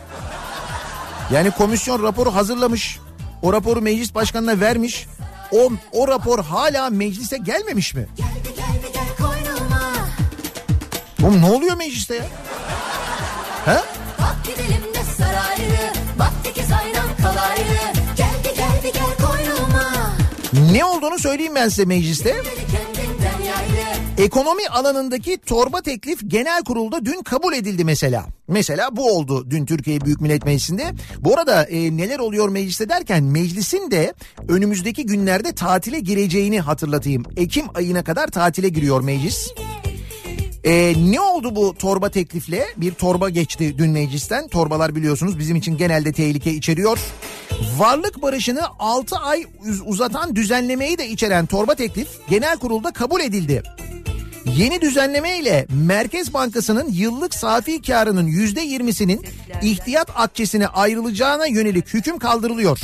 Yani komisyon raporu hazırlamış. O raporu meclis başkanına vermiş. O, o rapor hala meclise gelmemiş mi? Geldi gel koynuma. Oğlum ne oluyor mecliste ya? He? Kalk gidelim de saraylı. Baktaki zayran kalaylı. Geldi geldi gel koynuma. Ne olduğunu söyleyeyim ben size mecliste. Beni kendinden yayrı. Ekonomi alanındaki torba teklif genel kurulda dün kabul edildi mesela. Mesela bu oldu dün Türkiye Büyük Millet Meclisi'nde. Bu arada e, neler oluyor mecliste derken meclisin de önümüzdeki günlerde tatile gireceğini hatırlatayım. Ekim ayına kadar tatile giriyor meclis. E, ne oldu bu torba teklifle? Bir torba geçti dün meclisten. Torbalar biliyorsunuz bizim için genelde tehlike içeriyor. Varlık barışını 6 ay uz- uzatan düzenlemeyi de içeren torba teklif genel kurulda kabul edildi. Yeni düzenleme ile Merkez Bankası'nın yıllık safi karının yüzde yirmisinin ihtiyat akçesine ayrılacağına yönelik hüküm kaldırılıyor.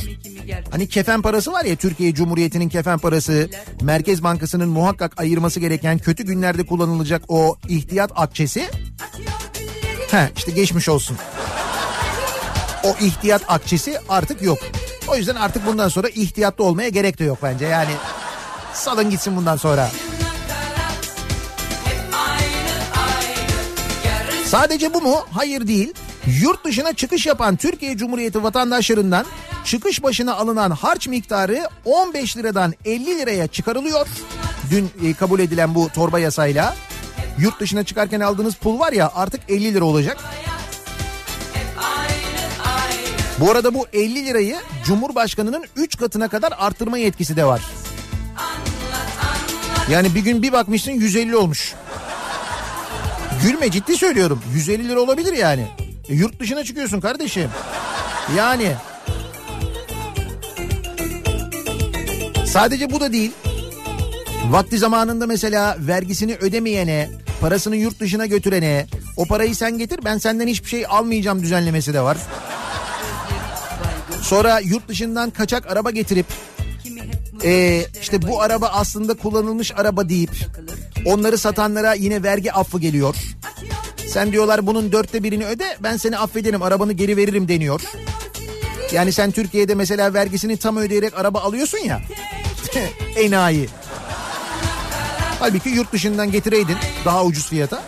Hani kefen parası var ya Türkiye Cumhuriyeti'nin kefen parası. Merkez Bankası'nın muhakkak ayırması gereken kötü günlerde kullanılacak o ihtiyat akçesi. He işte geçmiş olsun. O ihtiyat akçesi artık yok. O yüzden artık bundan sonra ihtiyatlı olmaya gerek de yok bence. Yani salın gitsin bundan sonra. Sadece bu mu? Hayır değil. Yurt dışına çıkış yapan Türkiye Cumhuriyeti vatandaşlarından çıkış başına alınan harç miktarı 15 liradan 50 liraya çıkarılıyor. Dün e, kabul edilen bu torba yasayla yurt dışına çıkarken aldığınız pul var ya artık 50 lira olacak. Bu arada bu 50 lirayı Cumhurbaşkanı'nın 3 katına kadar arttırma yetkisi de var. Yani bir gün bir bakmışsın 150 olmuş. Gülme ciddi söylüyorum. 150 lira olabilir yani. E, yurt dışına çıkıyorsun kardeşim. Yani. Sadece bu da değil. Vakti zamanında mesela vergisini ödemeyene, parasını yurt dışına götürene, o parayı sen getir ben senden hiçbir şey almayacağım düzenlemesi de var. Sonra yurt dışından kaçak araba getirip e, işte bu araba aslında kullanılmış araba deyip onları satanlara yine vergi affı geliyor. Sen diyorlar bunun dörtte birini öde ben seni affederim arabanı geri veririm deniyor. Yani sen Türkiye'de mesela vergisini tam ödeyerek araba alıyorsun ya. Enayi. Halbuki yurt dışından getireydin daha ucuz fiyata.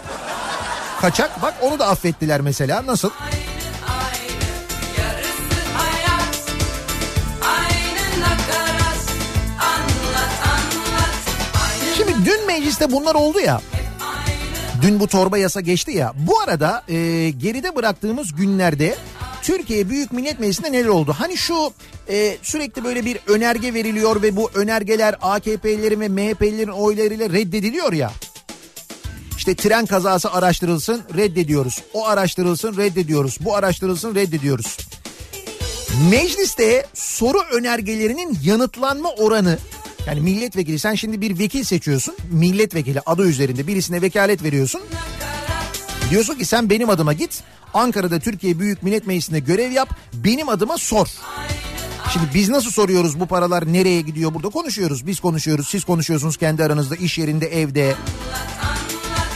Kaçak bak onu da affettiler mesela nasıl? Şimdi mecliste bunlar oldu ya. Dün bu torba yasa geçti ya. Bu arada e, geride bıraktığımız günlerde Türkiye Büyük Millet Meclisi'nde neler oldu? Hani şu e, sürekli böyle bir önerge veriliyor ve bu önergeler AKP'lilerin ve MHP'lilerin oylarıyla reddediliyor ya. İşte tren kazası araştırılsın reddediyoruz. O araştırılsın reddediyoruz. Bu araştırılsın reddediyoruz. Mecliste soru önergelerinin yanıtlanma oranı yani milletvekili sen şimdi bir vekil seçiyorsun. Milletvekili adı üzerinde birisine vekalet veriyorsun. Diyorsun ki sen benim adıma git. Ankara'da Türkiye Büyük Millet Meclisi'nde görev yap. Benim adıma sor. Şimdi biz nasıl soruyoruz bu paralar nereye gidiyor burada konuşuyoruz. Biz konuşuyoruz siz konuşuyorsunuz kendi aranızda iş yerinde evde.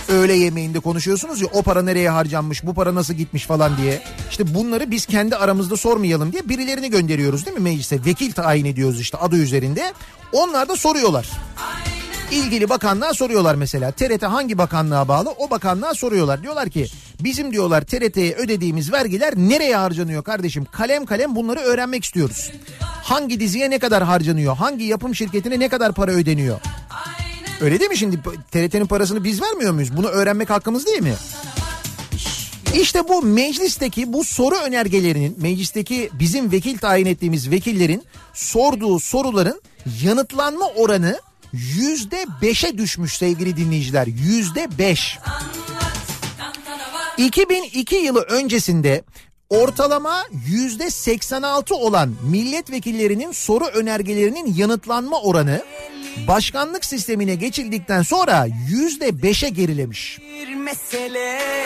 Öğle yemeğinde konuşuyorsunuz ya o para nereye harcanmış bu para nasıl gitmiş falan diye. İşte bunları biz kendi aramızda sormayalım diye birilerini gönderiyoruz değil mi meclise? Vekil tayin ediyoruz işte adı üzerinde. Onlar da soruyorlar. İlgili bakanlığa soruyorlar mesela. TRT hangi bakanlığa bağlı? O bakanlığa soruyorlar. Diyorlar ki bizim diyorlar TRT'ye ödediğimiz vergiler nereye harcanıyor kardeşim? Kalem kalem bunları öğrenmek istiyoruz. Hangi diziye ne kadar harcanıyor? Hangi yapım şirketine ne kadar para ödeniyor? Öyle değil mi şimdi TRT'nin parasını biz vermiyor muyuz? Bunu öğrenmek hakkımız değil mi? İşte bu meclisteki bu soru önergelerinin meclisteki bizim vekil tayin ettiğimiz vekillerin sorduğu soruların yanıtlanma oranı yüzde beşe düşmüş sevgili dinleyiciler. Yüzde beş. 2002 yılı öncesinde ortalama yüzde 86 olan milletvekillerinin soru önergelerinin yanıtlanma oranı başkanlık sistemine geçildikten sonra yüzde beşe gerilemiş.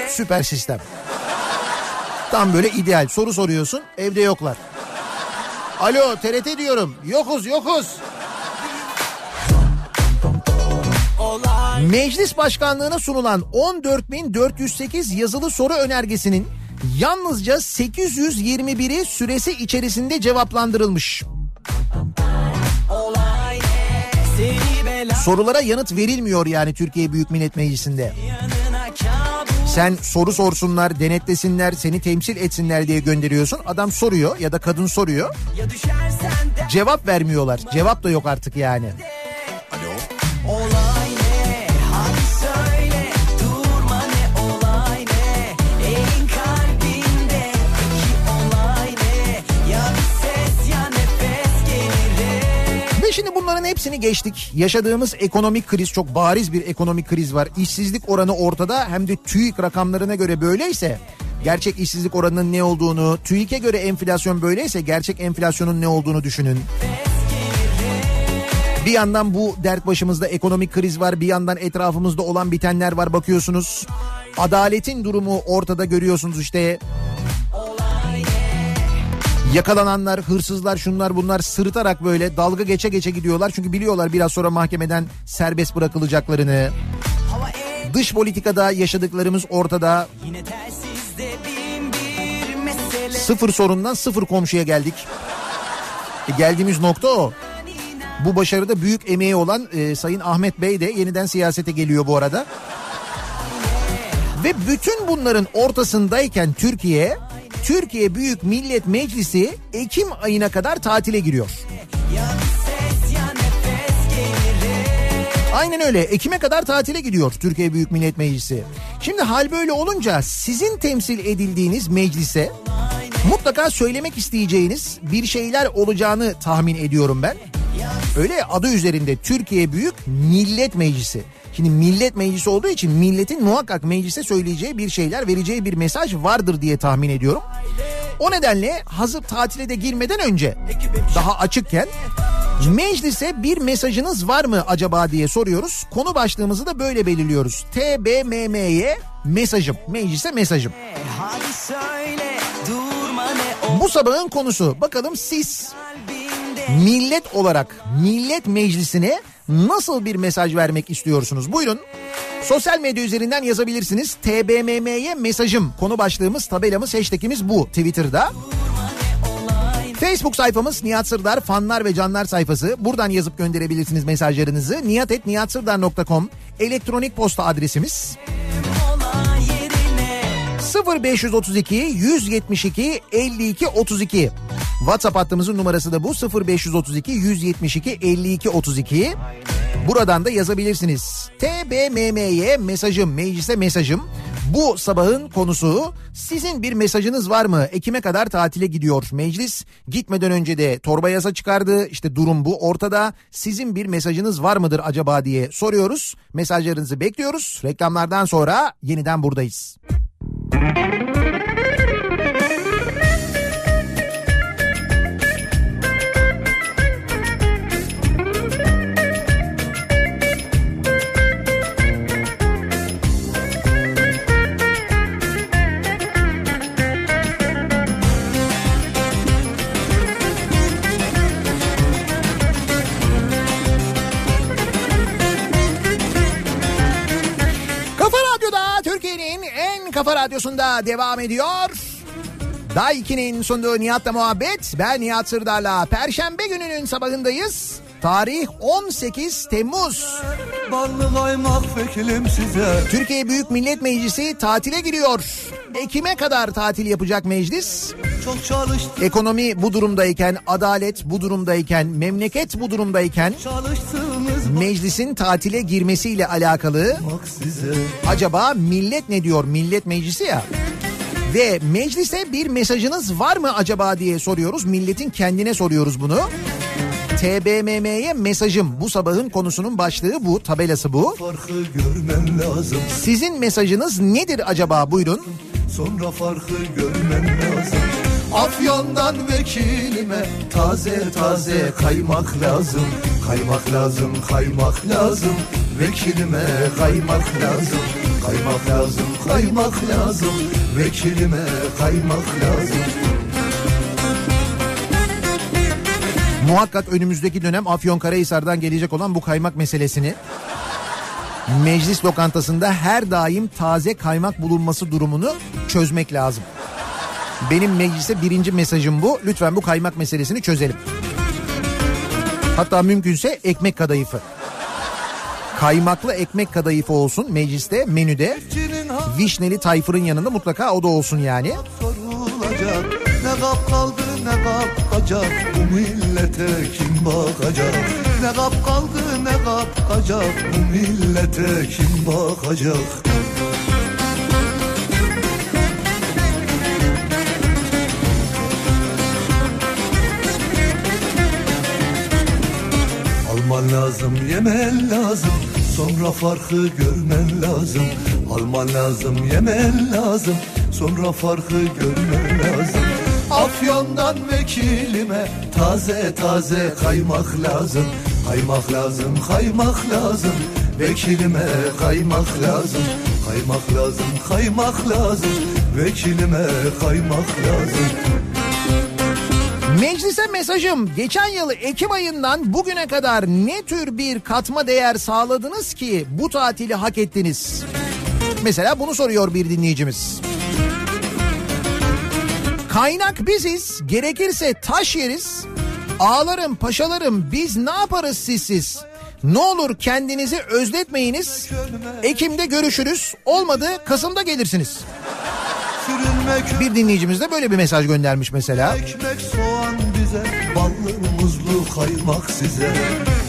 Süper sistem. Tam böyle ideal soru soruyorsun evde yoklar. Alo TRT diyorum yokuz yokuz. Meclis başkanlığına sunulan 14.408 yazılı soru önergesinin yalnızca 821'i süresi içerisinde cevaplandırılmış. Sorulara yanıt verilmiyor yani Türkiye Büyük Millet Meclisi'nde. Sen soru sorsunlar, denetlesinler, seni temsil etsinler diye gönderiyorsun. Adam soruyor ya da kadın soruyor. Cevap vermiyorlar. Cevap da yok artık yani. Hepsini geçtik. Yaşadığımız ekonomik kriz çok bariz bir ekonomik kriz var. İşsizlik oranı ortada hem de TÜİK rakamlarına göre böyleyse gerçek işsizlik oranının ne olduğunu, TÜİK'e göre enflasyon böyleyse gerçek enflasyonun ne olduğunu düşünün. Bir yandan bu dert başımızda ekonomik kriz var. Bir yandan etrafımızda olan bitenler var bakıyorsunuz. Adaletin durumu ortada görüyorsunuz işte. Yakalananlar, hırsızlar, şunlar bunlar sırıtarak böyle dalga geçe geçe gidiyorlar. Çünkü biliyorlar biraz sonra mahkemeden serbest bırakılacaklarını. Dış politikada yaşadıklarımız ortada. Sıfır sorundan sıfır komşuya geldik. E, geldiğimiz nokta o. Bu başarıda büyük emeği olan e, Sayın Ahmet Bey de yeniden siyasete geliyor bu arada. Ve bütün bunların ortasındayken Türkiye, Türkiye Büyük Millet Meclisi Ekim ayına kadar tatile giriyor. Aynen öyle. Ekim'e kadar tatile gidiyor Türkiye Büyük Millet Meclisi. Şimdi hal böyle olunca sizin temsil edildiğiniz meclise mutlaka söylemek isteyeceğiniz bir şeyler olacağını tahmin ediyorum ben. Öyle adı üzerinde Türkiye Büyük Millet Meclisi. Şimdi millet meclisi olduğu için milletin muhakkak meclise söyleyeceği bir şeyler, vereceği bir mesaj vardır diye tahmin ediyorum. O nedenle hazır tatile de girmeden önce daha açıkken meclise bir mesajınız var mı acaba diye soruyoruz. Konu başlığımızı da böyle belirliyoruz. TBMM'ye mesajım, meclise mesajım. Bu sabahın konusu. Bakalım siz millet olarak millet meclisine nasıl bir mesaj vermek istiyorsunuz? Buyurun. Sosyal medya üzerinden yazabilirsiniz. TBMM'ye mesajım. Konu başlığımız, tabelamız, hashtagimiz bu Twitter'da. Facebook sayfamız Nihat Sırdar fanlar ve canlar sayfası. Buradan yazıp gönderebilirsiniz mesajlarınızı. niyatetniyatsırdar.com elektronik posta adresimiz. 0532 172 52 32 WhatsApp hattımızın numarası da bu 0532 172 52 32 Buradan da yazabilirsiniz. TBMM'ye mesajım, meclise mesajım. Bu sabahın konusu sizin bir mesajınız var mı? Ekim'e kadar tatile gidiyor meclis. Gitmeden önce de torba yasa çıkardı. İşte durum bu ortada. Sizin bir mesajınız var mıdır acaba diye soruyoruz. Mesajlarınızı bekliyoruz. Reklamlardan sonra yeniden buradayız. Kafa kafa radyosunda devam ediyor. Daiki'nin sunduğu Nihat'la muhabbet. Ben Nihat Sırdar'la Perşembe gününün sabahındayız. Tarih 18 Temmuz. Türkiye Büyük Millet Meclisi tatile giriyor. Ekim'e kadar tatil yapacak meclis. Ekonomi bu durumdayken, adalet bu durumdayken, memleket bu durumdayken meclisin tatile girmesiyle alakalı acaba millet ne diyor? Millet meclisi ya. Ve meclise bir mesajınız var mı acaba diye soruyoruz. Milletin kendine soruyoruz bunu. TBMM'ye mesajım. Bu sabahın konusunun başlığı bu tabelası bu. Farkı görmen lazım. Sizin mesajınız nedir acaba? Buyurun. Sonra farkı görmen lazım. Afyon'dan vekilime taze taze kaymak lazım. Kaymak lazım, kaymak lazım. Vekilime kaymak lazım. Kaymak lazım, kaymak lazım. Vekilime kaymak lazım Muhakkak önümüzdeki dönem Afyonkarahisar'dan gelecek olan bu kaymak meselesini meclis lokantasında her daim taze kaymak bulunması durumunu çözmek lazım. Benim meclise birinci mesajım bu. Lütfen bu kaymak meselesini çözelim. Hatta mümkünse ekmek kadayıfı. Kaymaklı ekmek kadayıfı olsun mecliste menüde. Vişneli tayfırın yanında mutlaka o da olsun yani. Ne kaldı ne kapacak Bu millete kim bakacak? Ne kap kaldı ne kapacak Bu millete kim bakacak? Alman lazım yemen lazım. Sonra farkı görmen lazım. Alman lazım yemen lazım. Sonra farkı görmen lazım Afyon'dan vekilime taze taze kaymak lazım. Kaymak lazım kaymak lazım. Vekilime kaymak lazım. Kaymak lazım kaymak lazım. Vekilime kaymak lazım. Meclise mesajım geçen yıl Ekim ayından bugüne kadar ne tür bir katma değer sağladınız ki bu tatili hak ettiniz? Mesela bunu soruyor bir dinleyicimiz. Kaynak biziz, gerekirse taş yeriz. Ağlarım, paşalarım biz ne yaparız sizsiz? Ne olur kendinizi özletmeyiniz. Ekim'de görüşürüz. Olmadı Kasım'da gelirsiniz. Bir dinleyicimiz de böyle bir mesaj göndermiş mesela. Ekmek soğan bize Ballı muzlu kaymak size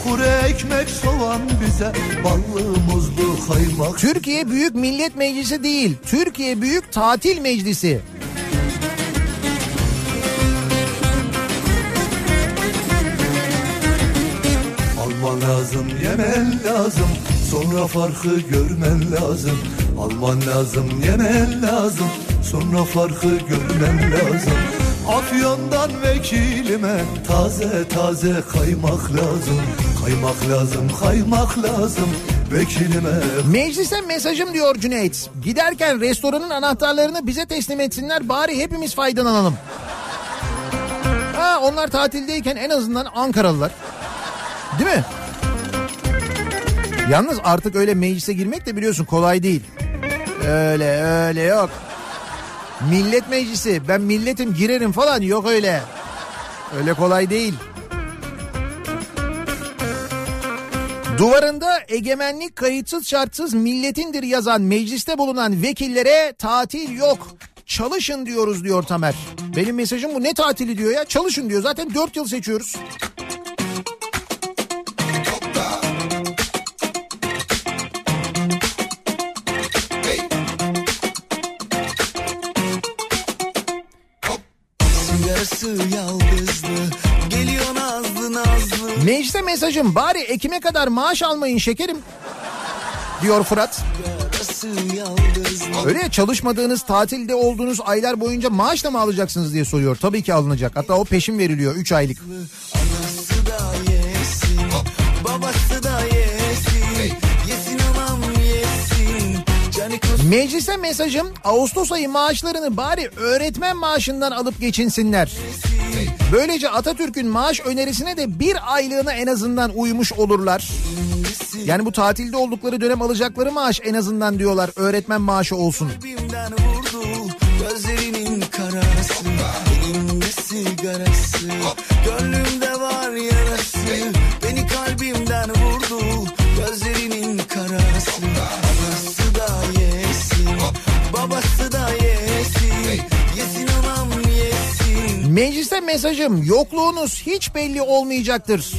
Kuru ekmek soğan bize Ballı muzlu kaymak Türkiye Büyük Millet Meclisi değil, Türkiye Büyük Tatil Meclisi. Alman lazım yemen lazım Sonra farkı görmen lazım Alman lazım yemen lazım Sonra farkı görmen lazım Afyon'dan vekilime Taze taze kaymak lazım Kaymak lazım kaymak lazım Vekilime Meclise mesajım diyor Cüneyt. Giderken restoranın anahtarlarını bize teslim etsinler bari hepimiz faydalanalım. Ha, onlar tatildeyken en azından Ankaralılar. Değil mi? Yalnız artık öyle meclise girmek de biliyorsun kolay değil. Öyle öyle yok. Millet meclisi ben milletim girerim falan yok öyle. Öyle kolay değil. Duvarında egemenlik kayıtsız şartsız milletindir yazan mecliste bulunan vekillere tatil yok. Çalışın diyoruz diyor Tamer. Benim mesajım bu ne tatili diyor ya çalışın diyor zaten 4 yıl seçiyoruz. Yarısı yalnızlı Geliyor nazlı nazlı Meclise mesajım bari Ekim'e kadar maaş almayın şekerim diyor Fırat. Öyle ya çalışmadığınız tatilde olduğunuz aylar boyunca maaş da mı alacaksınız diye soruyor. Tabii ki alınacak. Hatta o peşin veriliyor 3 aylık. Meclise mesajım Ağustos ayı maaşlarını bari öğretmen maaşından alıp geçinsinler. Böylece Atatürk'ün maaş önerisine de bir aylığına en azından uymuş olurlar. Yani bu tatilde oldukları dönem alacakları maaş en azından diyorlar öğretmen maaşı olsun. Gönlümde var yarası Beni kalbimden vurdu Gözlerinin karası yesin Meclise mesajım yokluğunuz hiç belli olmayacaktır.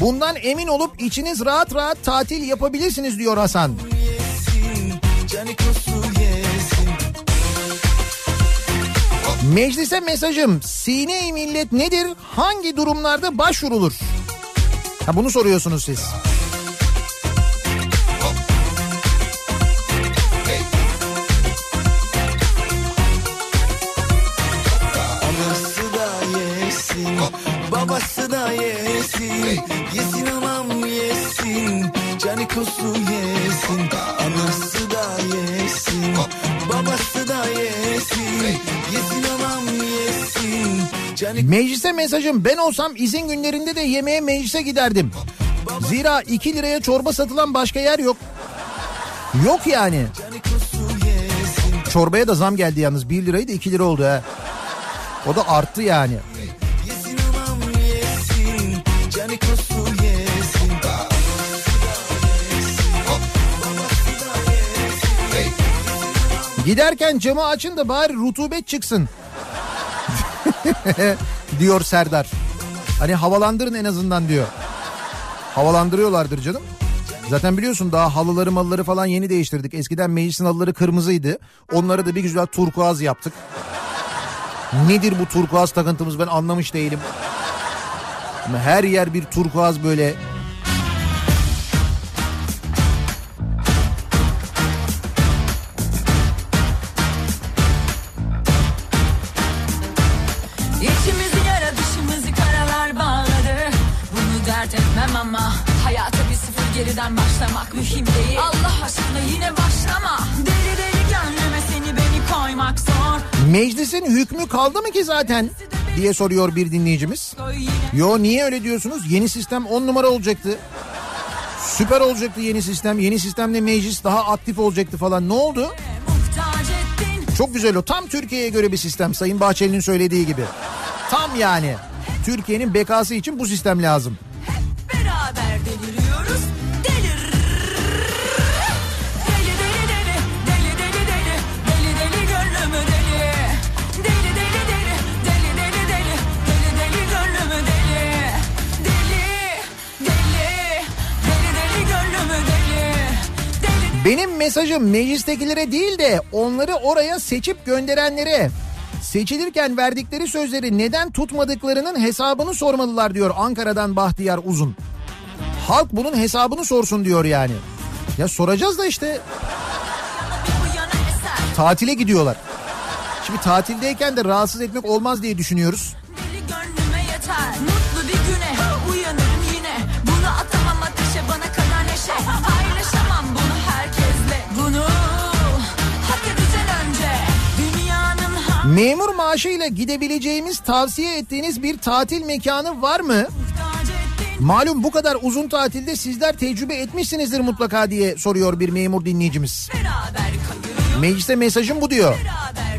Bundan emin olup içiniz rahat rahat tatil yapabilirsiniz diyor Hasan. Meclise mesajım sine millet nedir? Hangi durumlarda başvurulur? Ha bunu soruyorsunuz siz. Canikosu yesin Anası da yesin Babası da yesin Yesin anam yesin Canik Meclise mesajım ben olsam izin günlerinde de yemeğe meclise giderdim. Zira 2 liraya çorba satılan başka yer yok. Yok yani. Çorbaya da zam geldi yalnız 1 liraydı 2 lira oldu ha. O da arttı yani. Giderken camı açın da bari rutubet çıksın. diyor Serdar. Hani havalandırın en azından diyor. Havalandırıyorlardır canım. Zaten biliyorsun daha halıları malları falan yeni değiştirdik. Eskiden meclisin halıları kırmızıydı. Onları da bir güzel turkuaz yaptık. Nedir bu turkuaz takıntımız ben anlamış değilim. Her yer bir turkuaz böyle. Geriden başlamak mühim değil Allah aşkına yine başlama Deli deli gönlüme seni beni koymak zor Meclisin hükmü kaldı mı ki zaten diye soruyor bir dinleyicimiz. Yo niye öyle diyorsunuz? Yeni sistem 10 numara olacaktı. Süper olacaktı yeni sistem. Yeni sistemle meclis daha aktif olacaktı falan. Ne oldu? Çok güzel o. Tam Türkiye'ye göre bir sistem. Sayın Bahçeli'nin söylediği gibi. Tam yani. Türkiye'nin bekası için bu sistem lazım. Benim mesajım meclistekilere değil de onları oraya seçip gönderenlere. Seçilirken verdikleri sözleri neden tutmadıklarının hesabını sormalılar diyor Ankara'dan Bahtiyar Uzun. Halk bunun hesabını sorsun diyor yani. Ya soracağız da işte tatile gidiyorlar. Şimdi tatildeyken de rahatsız etmek olmaz diye düşünüyoruz. Deli Memur maaşıyla gidebileceğimiz tavsiye ettiğiniz bir tatil mekanı var mı? Malum bu kadar uzun tatilde sizler tecrübe etmişsinizdir mutlaka diye soruyor bir memur dinleyicimiz. Mecliste mesajım bu diyor. Beraber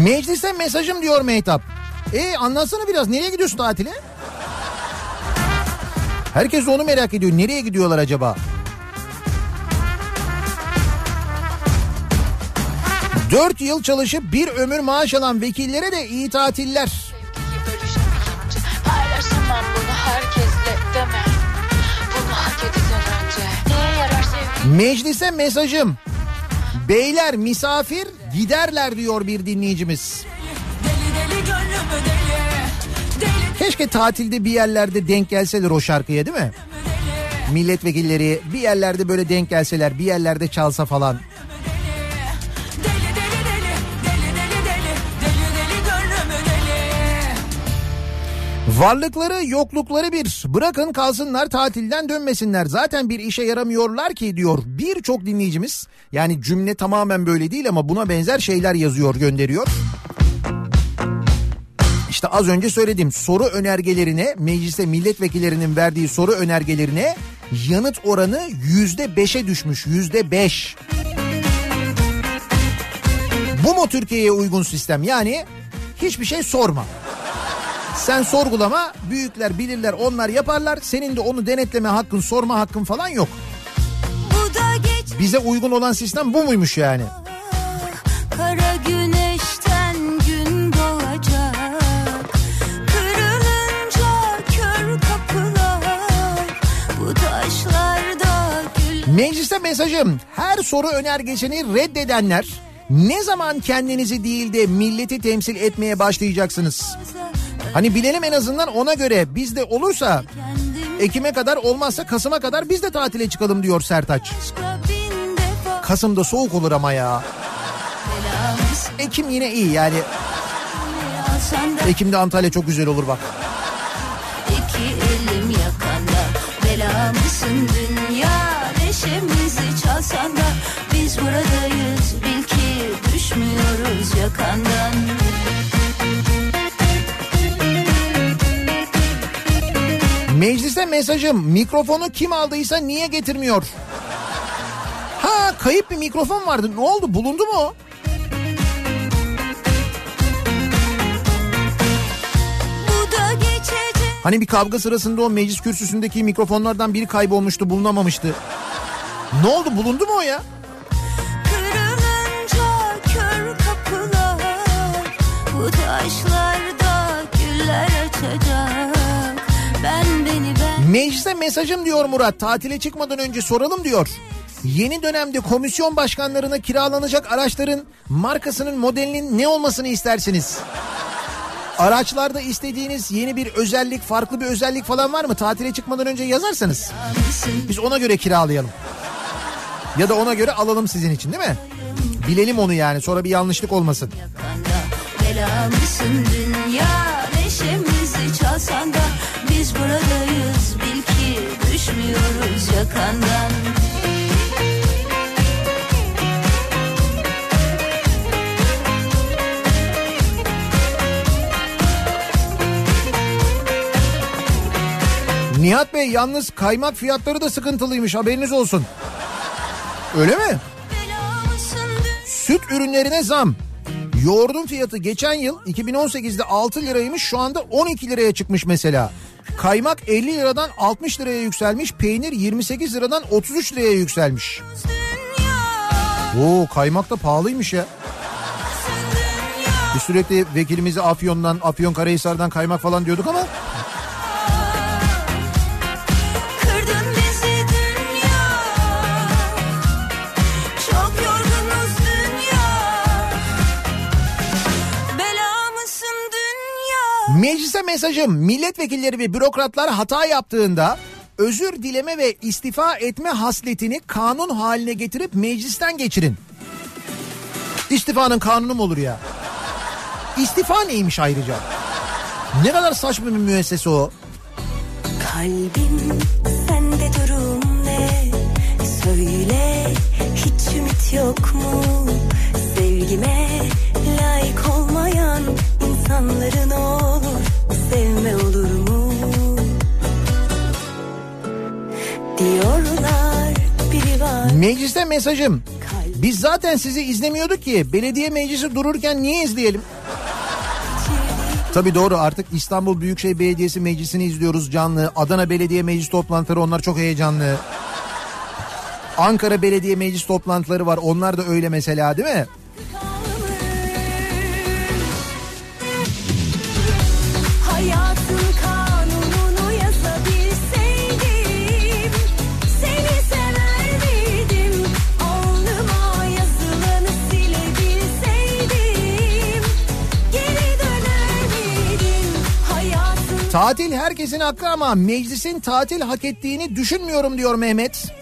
deli Mecliste mesajım diyor Mehtap. E anlatsana biraz nereye gidiyorsun tatile? Herkes onu merak ediyor. Nereye gidiyorlar acaba? Dört yıl çalışıp bir ömür maaş alan vekillere de iyi tatiller. Meclise mesajım. Beyler misafir giderler diyor bir dinleyicimiz. Keşke tatilde bir yerlerde denk gelseler o şarkıya değil mi? Milletvekilleri bir yerlerde böyle denk gelseler bir yerlerde çalsa falan. Varlıkları yoklukları bir bırakın kalsınlar tatilden dönmesinler zaten bir işe yaramıyorlar ki diyor birçok dinleyicimiz yani cümle tamamen böyle değil ama buna benzer şeyler yazıyor gönderiyor. İşte az önce söylediğim soru önergelerine mecliste milletvekillerinin verdiği soru önergelerine yanıt oranı yüzde beşe düşmüş yüzde beş. Bu mu Türkiye'ye uygun sistem yani hiçbir şey sorma. Sen sorgulama büyükler bilirler onlar yaparlar senin de onu denetleme hakkın sorma hakkın falan yok. Bize uygun olan sistem bu muymuş yani? Kara güneşten gün doğacak Kırılınca kör kapılar Bu taşlarda gül Mecliste mesajım her soru önergesini reddedenler ne zaman kendinizi değil de milleti temsil etmeye başlayacaksınız? Hani bilelim en azından ona göre bizde olursa kendim Ekim'e kadar olmazsa Kasım'a kadar biz de tatile çıkalım diyor Sertaç. Kasım'da soğuk olur ama ya. Ekim yine iyi yani. Ekim'de Antalya çok güzel olur bak. iki elim yakanda Belamısın dünya neşemizi çalsan da Biz buradayız bil ki düşmüyoruz yakandan Meclise mesajım mikrofonu kim aldıysa niye getirmiyor? Ha kayıp bir mikrofon vardı ne oldu bulundu mu Hani bir kavga sırasında o meclis kürsüsündeki mikrofonlardan biri kaybolmuştu bulunamamıştı. Ne oldu bulundu mu o ya? Kırılınca kapılar Bu taşlarda güller açacak Meclise mesajım diyor Murat tatile çıkmadan önce soralım diyor. Yeni dönemde komisyon başkanlarına kiralanacak araçların markasının modelinin ne olmasını istersiniz? Araçlarda istediğiniz yeni bir özellik, farklı bir özellik falan var mı? Tatile çıkmadan önce yazarsanız biz ona göre kiralayalım. Ya da ona göre alalım sizin için değil mi? Bilelim onu yani sonra bir yanlışlık olmasın. Bela mısın dünya neşemizi çalsan da biz buradayız bil ki düşmüyoruz yakandan. Nihat Bey yalnız kaymak fiyatları da sıkıntılıymış haberiniz olsun. Öyle mi? Süt ürünlerine zam. Yoğurdun fiyatı geçen yıl 2018'de 6 liraymış şu anda 12 liraya çıkmış mesela. Kaymak 50 liradan 60 liraya yükselmiş. Peynir 28 liradan 33 liraya yükselmiş. Oo kaymak da pahalıymış ya. Biz sürekli vekilimizi Afyon'dan, Afyonkarahisar'dan kaymak falan diyorduk ama Meclise mesajım milletvekilleri ve bürokratlar hata yaptığında özür dileme ve istifa etme hasletini kanun haline getirip meclisten geçirin. İstifanın kanunu mu olur ya? İstifa neymiş ayrıca? Ne kadar saçma bir müessese o. Kalbim sende durum ne Söyle hiç ümit yok mu Sevgime layık olmayan insanları ne olur Sevme olur mu Diyorlar biri var Mecliste mesajım. Biz zaten sizi izlemiyorduk ki belediye meclisi dururken niye izleyelim? Tabii doğru artık İstanbul Büyükşehir Belediyesi Meclisi'ni izliyoruz canlı. Adana Belediye Meclis toplantıları onlar çok heyecanlı. Ankara Belediye Meclis toplantıları var onlar da öyle mesela değil mi? Tatil herkesin hakkı ama meclisin tatil hak ettiğini düşünmüyorum diyor Mehmet.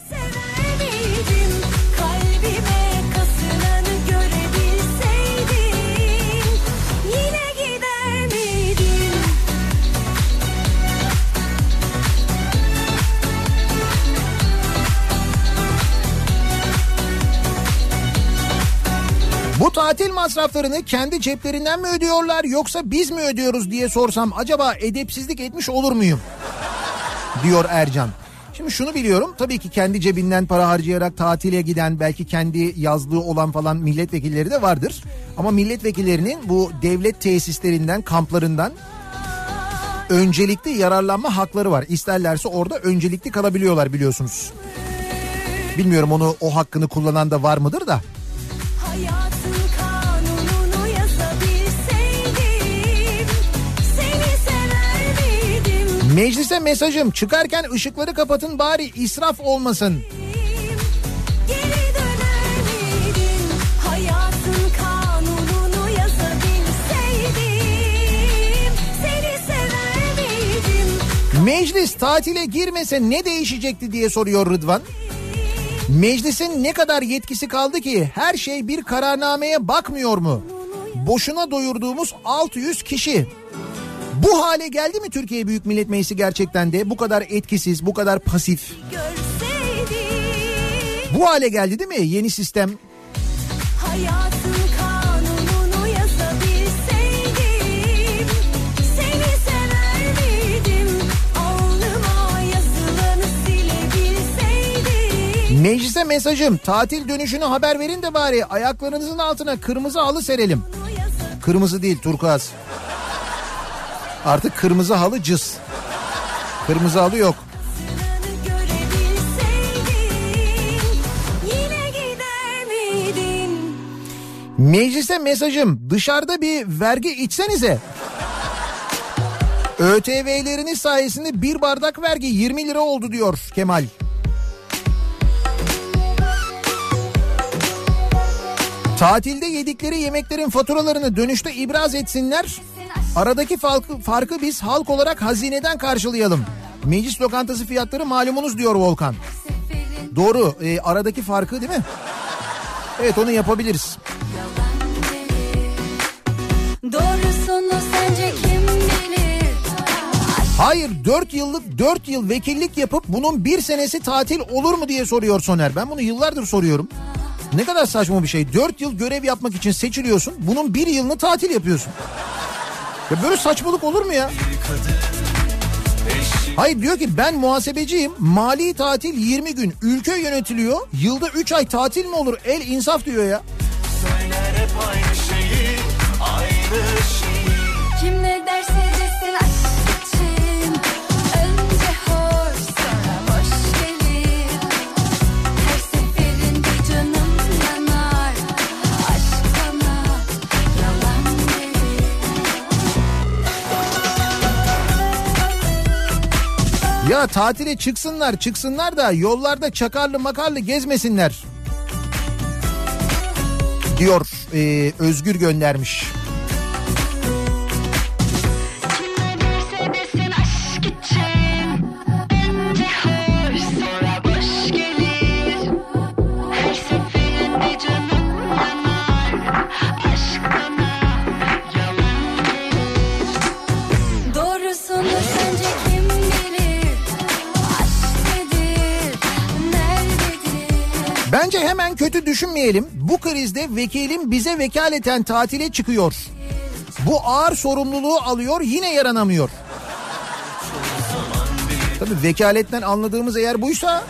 Bu tatil masraflarını kendi ceplerinden mi ödüyorlar yoksa biz mi ödüyoruz diye sorsam acaba edepsizlik etmiş olur muyum? Diyor Ercan. Şimdi şunu biliyorum tabii ki kendi cebinden para harcayarak tatile giden belki kendi yazlığı olan falan milletvekilleri de vardır. Ama milletvekillerinin bu devlet tesislerinden kamplarından öncelikli yararlanma hakları var. İsterlerse orada öncelikli kalabiliyorlar biliyorsunuz. Bilmiyorum onu o hakkını kullanan da var mıdır da. Hayatın Meclise mesajım çıkarken ışıkları kapatın bari israf olmasın. Meclis tatile girmese ne değişecekti diye soruyor Rıdvan. Meclisin ne kadar yetkisi kaldı ki her şey bir kararnameye bakmıyor mu? Boşuna doyurduğumuz 600 kişi. Bu hale geldi mi Türkiye Büyük Millet Meclisi gerçekten de bu kadar etkisiz, bu kadar pasif? Bu hale geldi değil mi yeni sistem? Hayatın Meclise mesajım tatil dönüşünü haber verin de bari ayaklarınızın altına kırmızı halı serelim. Kırmızı değil turkuaz. Artık kırmızı halı cız. Kırmızı halı yok. Meclise mesajım dışarıda bir vergi içsenize. ÖTV'leriniz sayesinde bir bardak vergi 20 lira oldu diyor Kemal. Tatilde yedikleri yemeklerin faturalarını dönüşte ibraz etsinler. Aradaki farkı, farkı biz halk olarak hazineden karşılayalım. Meclis lokantası fiyatları malumunuz diyor Volkan. Doğru e, aradaki farkı değil mi? Evet onu yapabiliriz. Doğrusunu sence kim bilir? Hayır 4 yıllık 4 yıl vekillik yapıp bunun bir senesi tatil olur mu diye soruyor Soner. Ben bunu yıllardır soruyorum. Ne kadar saçma bir şey. 4 yıl görev yapmak için seçiliyorsun. Bunun bir yılını tatil yapıyorsun. Ya böyle saçmalık olur mu ya? Hayır diyor ki ben muhasebeciyim. Mali tatil 20 gün. Ülke yönetiliyor. Yılda 3 ay tatil mi olur? El insaf diyor ya. Söyler hep aynı şeyi Aynı şeyi Ya tatile çıksınlar çıksınlar da yollarda çakarlı makarlı gezmesinler. Diyor e, Özgür göndermiş. Bence hemen kötü düşünmeyelim. Bu krizde vekilim bize vekaleten tatile çıkıyor. Bu ağır sorumluluğu alıyor yine yaranamıyor. Tabii vekaletten anladığımız eğer buysa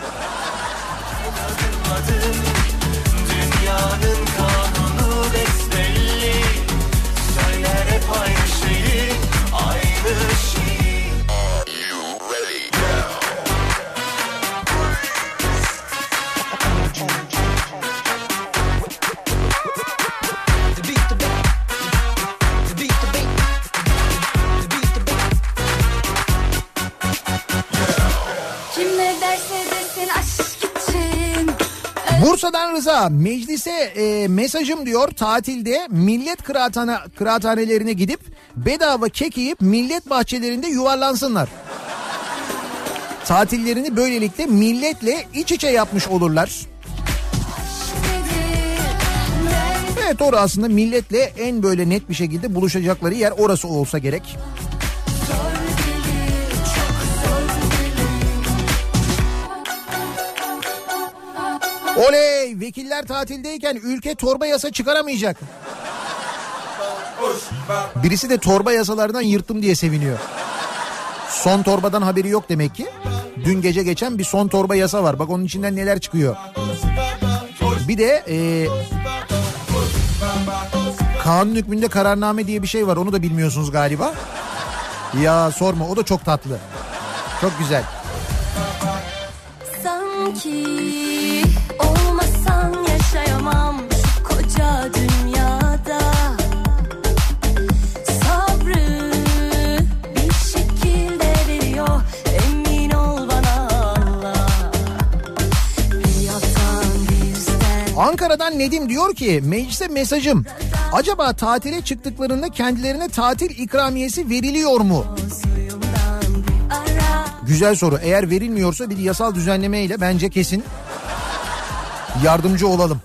Bursa'dan Rıza meclise e, mesajım diyor tatilde millet kıraathane, kıraathanelerine gidip bedava kek yiyip millet bahçelerinde yuvarlansınlar. Tatillerini böylelikle milletle iç içe yapmış olurlar. Evet orası aslında milletle en böyle net bir şekilde buluşacakları yer orası olsa gerek. Oley vekiller tatildeyken ülke torba yasa çıkaramayacak. Birisi de torba yasalardan yırttım diye seviniyor. Son torbadan haberi yok demek ki. Dün gece geçen bir son torba yasa var. Bak onun içinden neler çıkıyor. Bir de e, kanun hükmünde kararname diye bir şey var. Onu da bilmiyorsunuz galiba. Ya sorma o da çok tatlı. Çok güzel. Sanki Ankara'dan Nedim diyor ki meclise mesajım. Acaba tatile çıktıklarında kendilerine tatil ikramiyesi veriliyor mu? Güzel soru. Eğer verilmiyorsa bir yasal düzenleme ile bence kesin yardımcı olalım.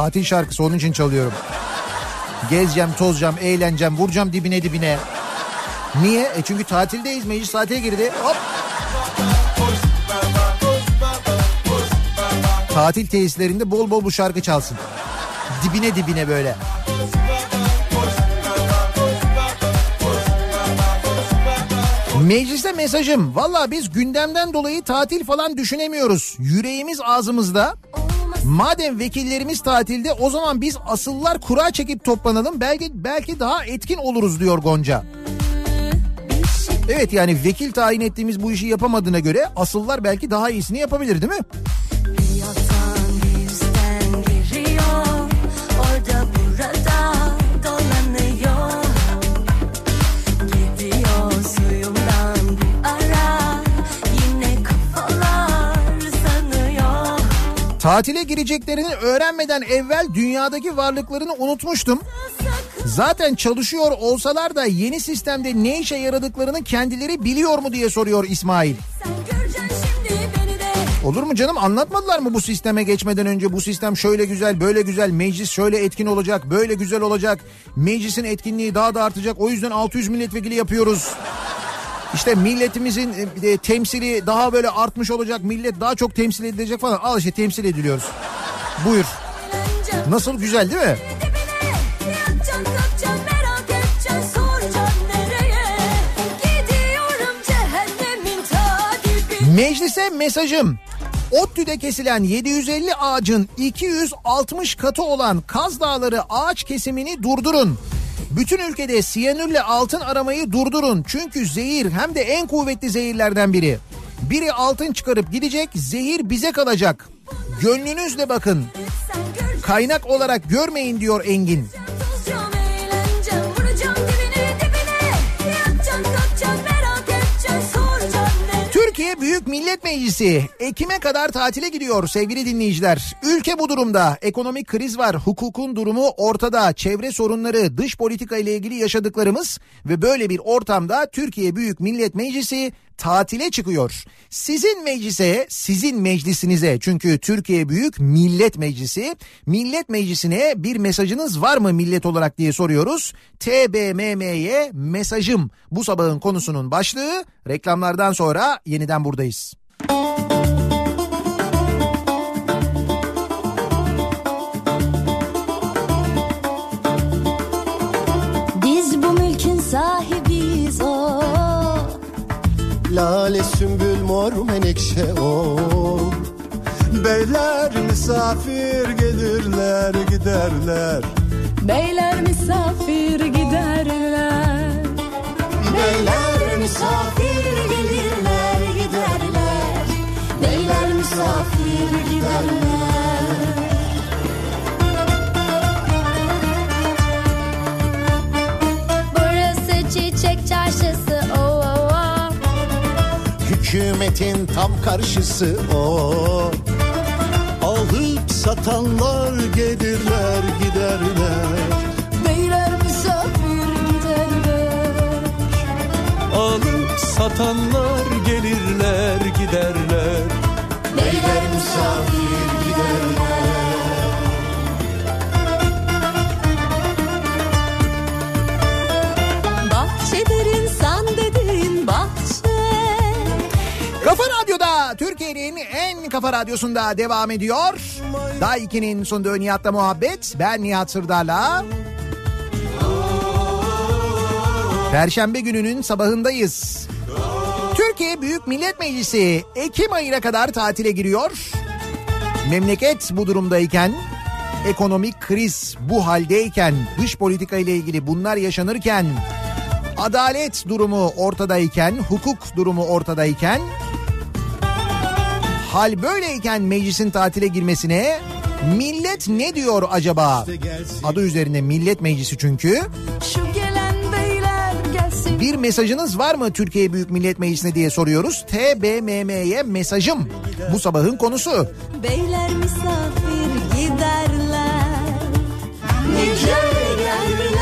Tatil şarkısı onun için çalıyorum. Gezeceğim, tozacağım, eğleneceğim, vuracağım dibine dibine. Niye? E çünkü tatildeyiz. Meclis tatile girdi. Hop. Tatil tesislerinde bol bol bu şarkı çalsın. Dibine dibine böyle. Mecliste mesajım. Valla biz gündemden dolayı tatil falan düşünemiyoruz. Yüreğimiz ağzımızda. Madem vekillerimiz tatilde o zaman biz asıllar kura çekip toplanalım. Belki belki daha etkin oluruz diyor Gonca. Evet yani vekil tayin ettiğimiz bu işi yapamadığına göre asıllar belki daha iyisini yapabilir değil mi? Tatile gireceklerini öğrenmeden evvel dünyadaki varlıklarını unutmuştum. Zaten çalışıyor olsalar da yeni sistemde ne işe yaradıklarını kendileri biliyor mu diye soruyor İsmail. Olur mu canım anlatmadılar mı bu sisteme geçmeden önce bu sistem şöyle güzel böyle güzel meclis şöyle etkin olacak böyle güzel olacak meclisin etkinliği daha da artacak o yüzden 600 milletvekili yapıyoruz. İşte milletimizin e, temsili daha böyle artmış olacak millet daha çok temsil edilecek falan al işte temsil ediliyoruz. Buyur nasıl güzel değil mi? Meclise mesajım. ODTÜ'de kesilen 750 ağacın 260 katı olan Kaz Dağları ağaç kesimini durdurun. Bütün ülkede siyanürle altın aramayı durdurun. Çünkü zehir hem de en kuvvetli zehirlerden biri. Biri altın çıkarıp gidecek, zehir bize kalacak. Gönlünüzle bakın. Kaynak olarak görmeyin diyor Engin. Büyük Millet Meclisi Ekim'e kadar tatile gidiyor sevgili dinleyiciler. Ülke bu durumda. Ekonomik kriz var, hukukun durumu ortada, çevre sorunları, dış politika ile ilgili yaşadıklarımız ve böyle bir ortamda Türkiye Büyük Millet Meclisi tatile çıkıyor. Sizin meclise, sizin meclisinize çünkü Türkiye Büyük Millet Meclisi, Millet Meclisi'ne bir mesajınız var mı millet olarak diye soruyoruz. TBMM'ye mesajım bu sabahın konusunun başlığı. Reklamlardan sonra yeniden buradayız. Lale sümbül mor menekşe o Beyler misafir gelirler giderler Beyler misafir giderler Beyler misafir gelirler giderler. Beyler misafir giderler. Hükümetin tam karşısı o. Alıp satanlar gelirler giderler. Beyler misafir giderler. Alıp satanlar gelirler giderler Kafa Radyo'da Türkiye'nin en kafa radyosunda devam ediyor. Daha 2'nin sunduğu Nihat'la muhabbet. Ben Nihat Sırdar'la. Perşembe gününün sabahındayız. Türkiye Büyük Millet Meclisi Ekim ayına kadar tatile giriyor. Memleket bu durumdayken, ekonomik kriz bu haldeyken, dış politika ile ilgili bunlar yaşanırken, adalet durumu ortadayken, hukuk durumu ortadayken, hal böyleyken meclisin tatile girmesine millet ne diyor acaba? Adı üzerinde millet meclisi çünkü. Bir mesajınız var mı Türkiye Büyük Millet Meclisi'ne diye soruyoruz. TBMM'ye mesajım. Bu sabahın konusu. Beyler misafir giderler. Nice gelirler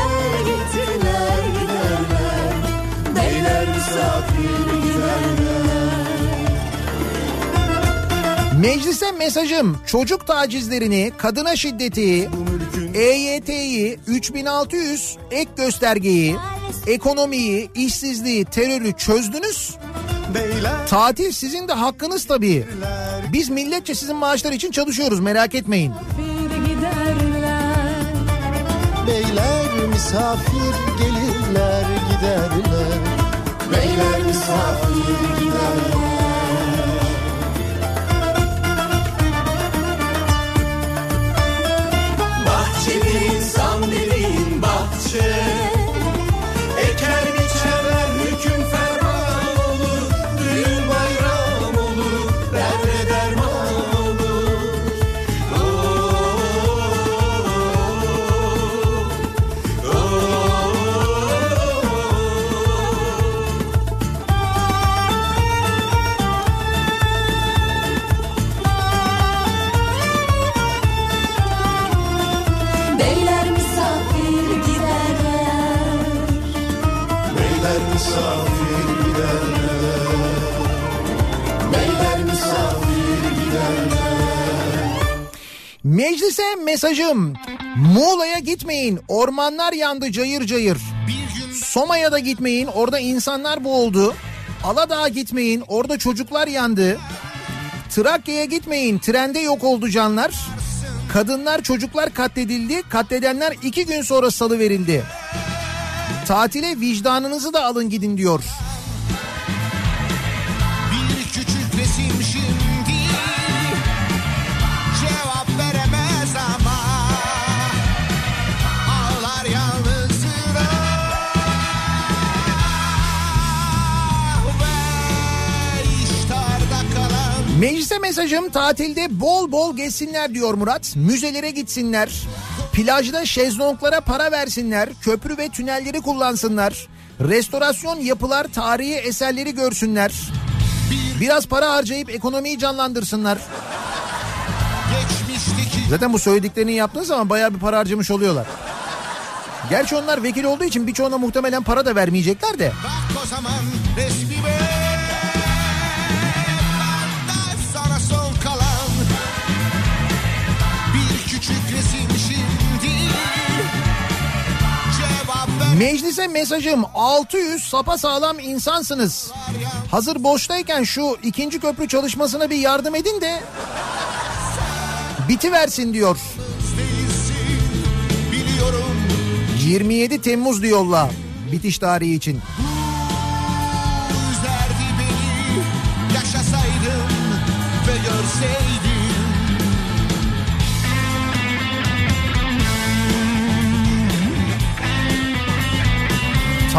Meclise mesajım çocuk tacizlerini, kadına şiddeti, EYT'yi, 3600 ek göstergeyi, ekonomiyi, işsizliği, terörü çözdünüz. Tatil sizin de hakkınız tabii. Biz milletçe sizin maaşlar için çalışıyoruz merak etmeyin. Beyler misafir gelirler giderler Beyler misafir giderler się Meclise mesajım. Muğla'ya gitmeyin. Ormanlar yandı cayır cayır. Soma'ya da gitmeyin. Orada insanlar boğuldu. Aladağ'a gitmeyin. Orada çocuklar yandı. Trakya'ya gitmeyin. Trende yok oldu canlar. Kadınlar çocuklar katledildi. Katledenler iki gün sonra salı verildi. Tatile vicdanınızı da alın gidin diyor. Mesajım tatilde bol bol gezsinler diyor Murat. Müzelere gitsinler. Plajda şezlonglara para versinler. Köprü ve tünelleri kullansınlar. Restorasyon yapılar, tarihi eserleri görsünler. Biraz para harcayıp ekonomiyi canlandırsınlar. Zaten bu söylediklerini yaptığın zaman bayağı bir para harcamış oluyorlar. Gerçi onlar vekil olduğu için birçoğuna muhtemelen para da vermeyecekler de. Bak o zaman resmime Benden Meclise mesajım 600 sapasağlam insansınız. Hazır boştayken şu ikinci köprü çalışmasına bir yardım edin de bitiversin diyor. değilsin Biliyorum 27 Temmuz diyorla bitiş tarihi için. beni Yaşasaydım ve görseydim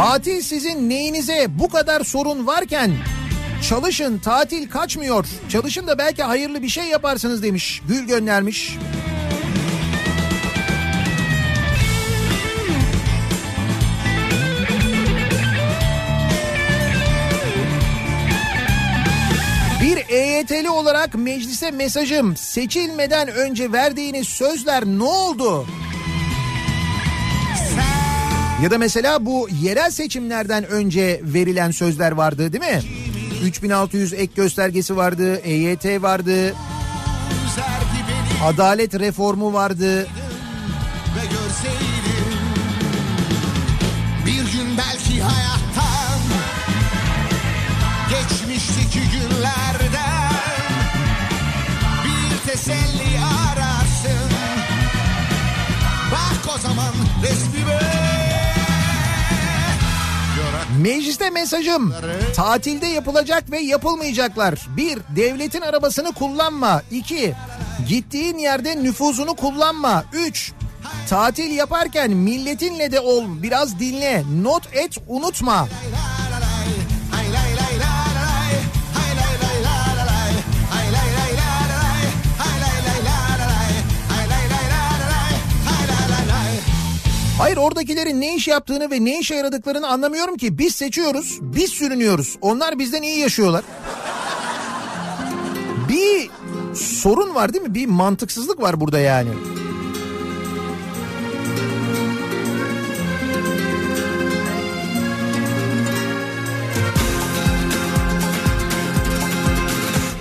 Tatil sizin neyinize bu kadar sorun varken çalışın tatil kaçmıyor. Çalışın da belki hayırlı bir şey yaparsınız demiş. Gül göndermiş. Bir EYT'li olarak meclise mesajım seçilmeden önce verdiğiniz sözler ne oldu? Ya da mesela bu yerel seçimlerden önce verilen sözler vardı değil mi? 3600 ek göstergesi vardı, EYT vardı, adalet reformu vardı. Bir gün belki hayattan Geçmişteki günlerden Bir teselli ararsın Bak o zaman resmime Mecliste mesajım. Tatilde yapılacak ve yapılmayacaklar. Bir, devletin arabasını kullanma. İki, gittiğin yerde nüfuzunu kullanma. Üç, tatil yaparken milletinle de ol. Biraz dinle. Not et, unutma. Hayır oradakilerin ne iş yaptığını ve ne işe yaradıklarını anlamıyorum ki. Biz seçiyoruz, biz sürünüyoruz. Onlar bizden iyi yaşıyorlar. Bir sorun var değil mi? Bir mantıksızlık var burada yani.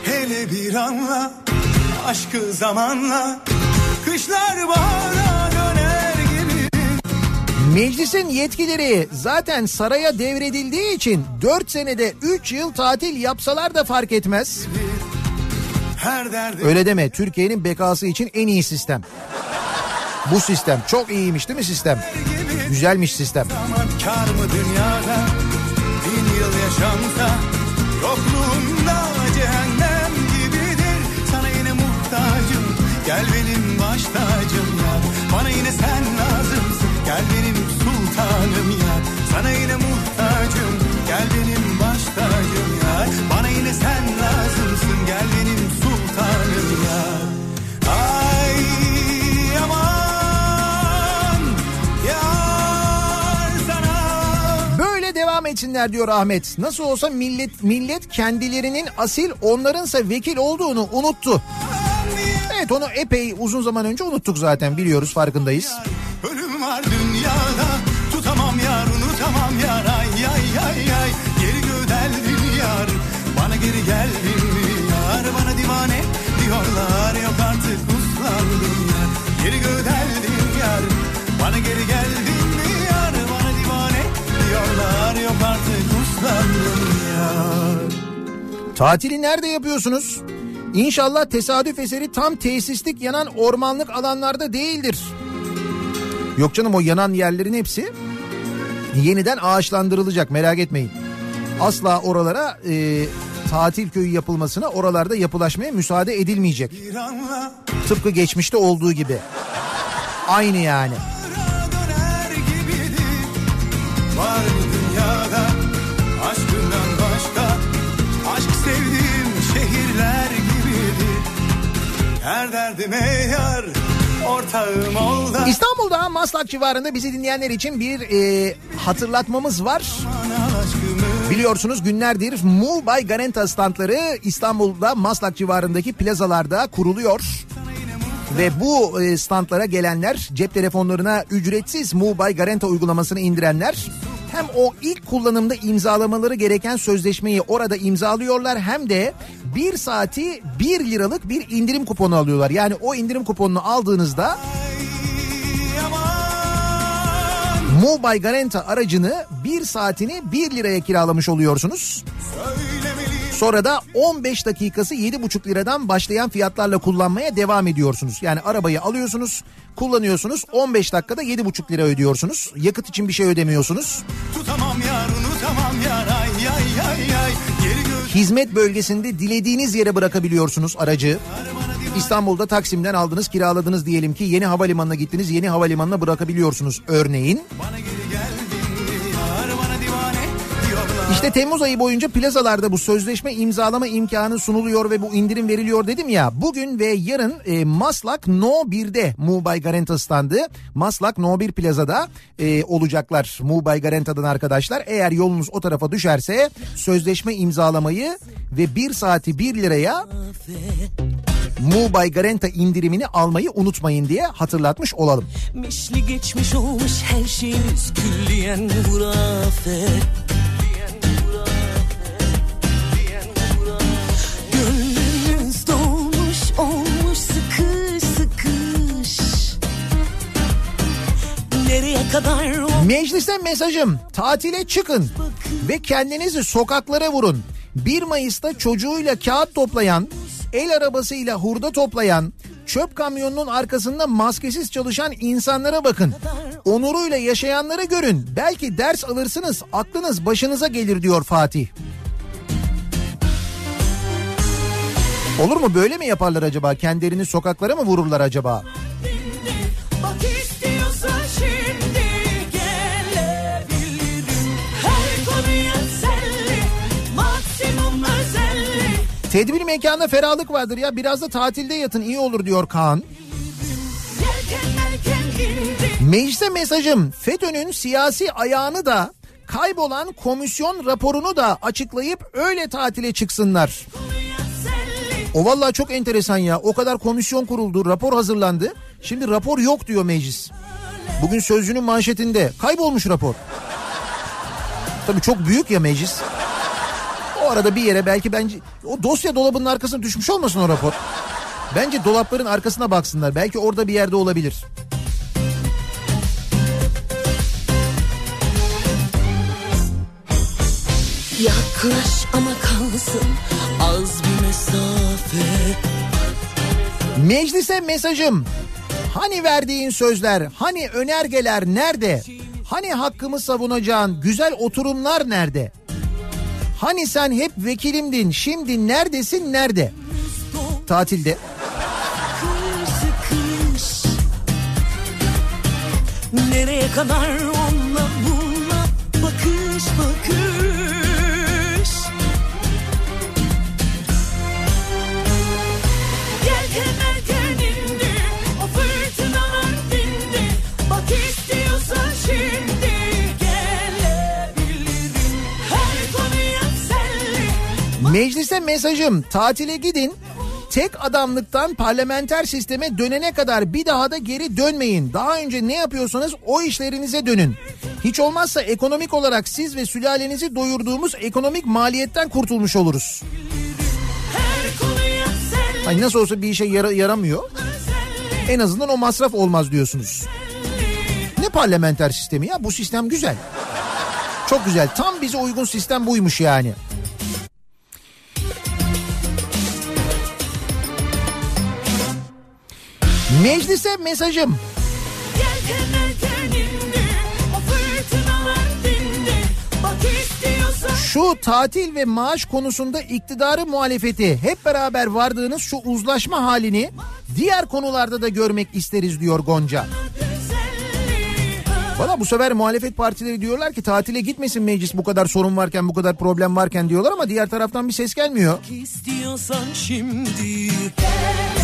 Hele bir anla aşkı zamanla Kışlar bahara Meclisin yetkileri zaten saraya devredildiği için 4 senede 3 yıl tatil yapsalar da fark etmez. Öyle deme Türkiye'nin bekası için en iyi sistem. Bu sistem çok iyiymiş değil mi sistem? Güzelmiş sistem. zaman kar mı dünyada Bin yıl yaşansa Yokluğunda cehennem gibidir Sana yine muhtacım Gel benim baş tacım ya Bana yine sen lazımsın Gel benim sultanım ya Sana yine muhtacım Gel benim baş tacım ya Bana yine sen lazımsın Gel benim sultanım ya Ay aman Yar sana Böyle devam etsinler diyor Ahmet. Nasıl olsa millet millet kendilerinin asil onlarınsa vekil olduğunu unuttu. Evet onu epey uzun zaman önce unuttuk zaten biliyoruz farkındayız. Ölüm var dünyada geri geldin mi yar bana divane diyorlar yok artık uslandım yar geri gödeldin yar bana geri geldin mi yar bana divane diyorlar yok artık uslandım yar Tatili nerede yapıyorsunuz? İnşallah tesadüf eseri tam tesislik yanan ormanlık alanlarda değildir. Yok canım o yanan yerlerin hepsi yeniden ağaçlandırılacak merak etmeyin. Asla oralara e, tatil köyü yapılmasına oralarda yapılaşmaya müsaade edilmeyecek. Tıpkı geçmişte olduğu gibi. Aynı yani. Var mı dünyada aşkından başka Aşk sevdiğim şehirler gibiydi Her derdime yar İstanbul'da Maslak civarında bizi dinleyenler için bir e, hatırlatmamız var. Bana aşkımı Biliyorsunuz günlerdir by Garanta standları İstanbul'da Maslak civarındaki plazalarda kuruluyor. Ve bu e, standlara gelenler cep telefonlarına ücretsiz by Garanta uygulamasını indirenler hem o ilk kullanımda imzalamaları gereken sözleşmeyi orada imzalıyorlar hem de bir saati 1 liralık bir indirim kuponu alıyorlar. Yani o indirim kuponunu aldığınızda by Garanta aracını bir saatini 1 liraya kiralamış oluyorsunuz. Sonra da 15 dakikası 7,5 liradan başlayan fiyatlarla kullanmaya devam ediyorsunuz. Yani arabayı alıyorsunuz, kullanıyorsunuz, 15 dakikada 7,5 lira ödüyorsunuz. Yakıt için bir şey ödemiyorsunuz. Tutamam yar unutamam yar ay ay ay ay Hizmet bölgesinde dilediğiniz yere bırakabiliyorsunuz aracı. İstanbul'da Taksim'den aldınız, kiraladınız diyelim ki yeni havalimanına gittiniz, yeni havalimanına bırakabiliyorsunuz örneğin. İşte Temmuz ayı boyunca plazalarda bu sözleşme imzalama imkanı sunuluyor ve bu indirim veriliyor dedim ya. Bugün ve yarın e, Maslak No 1'de Mubay Garanta standı. Maslak No 1 plazada e, olacaklar Mubay Garanta'dan arkadaşlar. Eğer yolunuz o tarafa düşerse sözleşme imzalamayı ve bir saati 1 liraya Mubay Garanta indirimini almayı unutmayın diye hatırlatmış olalım. Mişli geçmiş olmuş her şeyimiz külliyen hurafe Gönlümüz dolmuş olmuş sıkış sıkış Nereye kadar o Mecliste mesajım tatile çıkın ve kendinizi sokaklara vurun. 1 Mayıs'ta çocuğuyla kağıt toplayan, el arabasıyla hurda toplayan, çöp kamyonunun arkasında maskesiz çalışan insanlara bakın. Onuruyla yaşayanları görün. Belki ders alırsınız, aklınız başınıza gelir diyor Fatih. Olur mu böyle mi yaparlar acaba? Kendilerini sokaklara mı vururlar acaba? Tedbir mekanda ferahlık vardır ya biraz da tatilde yatın iyi olur diyor Kaan. Meclise mesajım FETÖ'nün siyasi ayağını da kaybolan komisyon raporunu da açıklayıp öyle tatile çıksınlar. O vallahi çok enteresan ya. O kadar komisyon kuruldu, rapor hazırlandı. Şimdi rapor yok diyor meclis. Bugün Sözcü'nün manşetinde kaybolmuş rapor. Tabii çok büyük ya meclis. O arada bir yere belki bence o dosya dolabının arkasına düşmüş olmasın o rapor. Bence dolapların arkasına baksınlar. Belki orada bir yerde olabilir. Yaklaş ama kalsın az bir mesafe Meclise mesajım. Hani verdiğin sözler, hani önergeler nerede? Hani hakkımı savunacağın güzel oturumlar nerede? Hani sen hep vekilimdin, şimdi neredesin, nerede? Tatilde. Nereye kadar onunla bununla bakış bakış Meclise mesajım. Tatile gidin. Tek adamlıktan parlamenter sisteme dönene kadar bir daha da geri dönmeyin. Daha önce ne yapıyorsanız o işlerinize dönün. Hiç olmazsa ekonomik olarak siz ve sülalenizi doyurduğumuz ekonomik maliyetten kurtulmuş oluruz. Hani nasıl olsa bir işe yara- yaramıyor. En azından o masraf olmaz diyorsunuz. Ne parlamenter sistemi ya? Bu sistem güzel. Çok güzel. Tam bize uygun sistem buymuş yani. Meclise mesajım. Şu tatil ve maaş konusunda iktidarı muhalefeti hep beraber vardığınız şu uzlaşma halini diğer konularda da görmek isteriz diyor Gonca. Valla bu sefer muhalefet partileri diyorlar ki tatile gitmesin meclis bu kadar sorun varken bu kadar problem varken diyorlar ama diğer taraftan bir ses gelmiyor. İstiyorsan şimdi her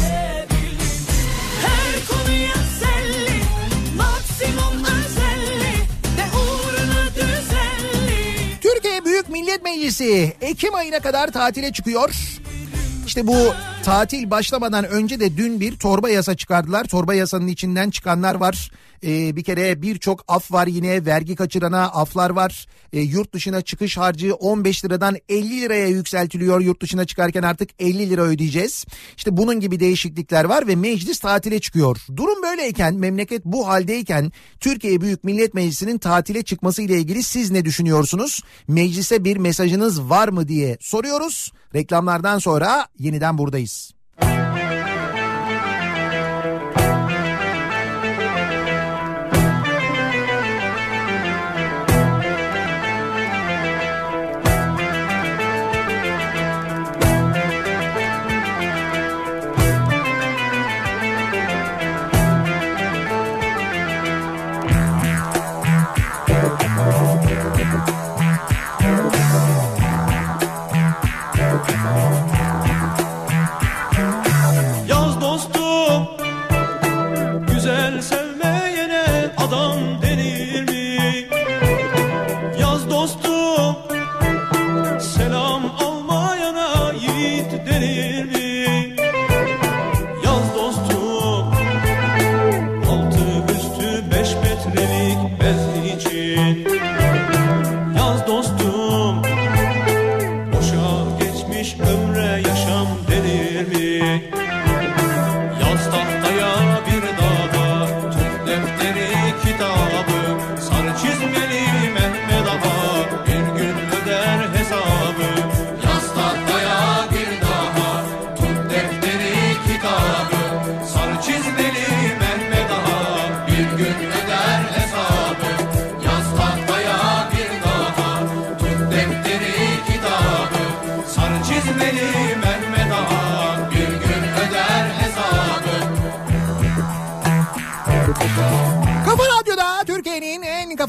Türkiye Büyük Millet Meclisi Ekim ayına kadar tatile çıkıyor. İşte bu tatil başlamadan önce de dün bir torba yasa çıkardılar. Torba yasanın içinden çıkanlar var. Ee, bir kere birçok af var yine vergi kaçırana aflar var. Ee, yurt dışına çıkış harcı 15 liradan 50 liraya yükseltiliyor. Yurt dışına çıkarken artık 50 lira ödeyeceğiz. İşte bunun gibi değişiklikler var ve meclis tatile çıkıyor. Durum böyleyken memleket bu haldeyken Türkiye Büyük Millet Meclisi'nin tatile çıkması ile ilgili siz ne düşünüyorsunuz? Meclise bir mesajınız var mı diye soruyoruz. Reklamlardan sonra yeniden buradayız.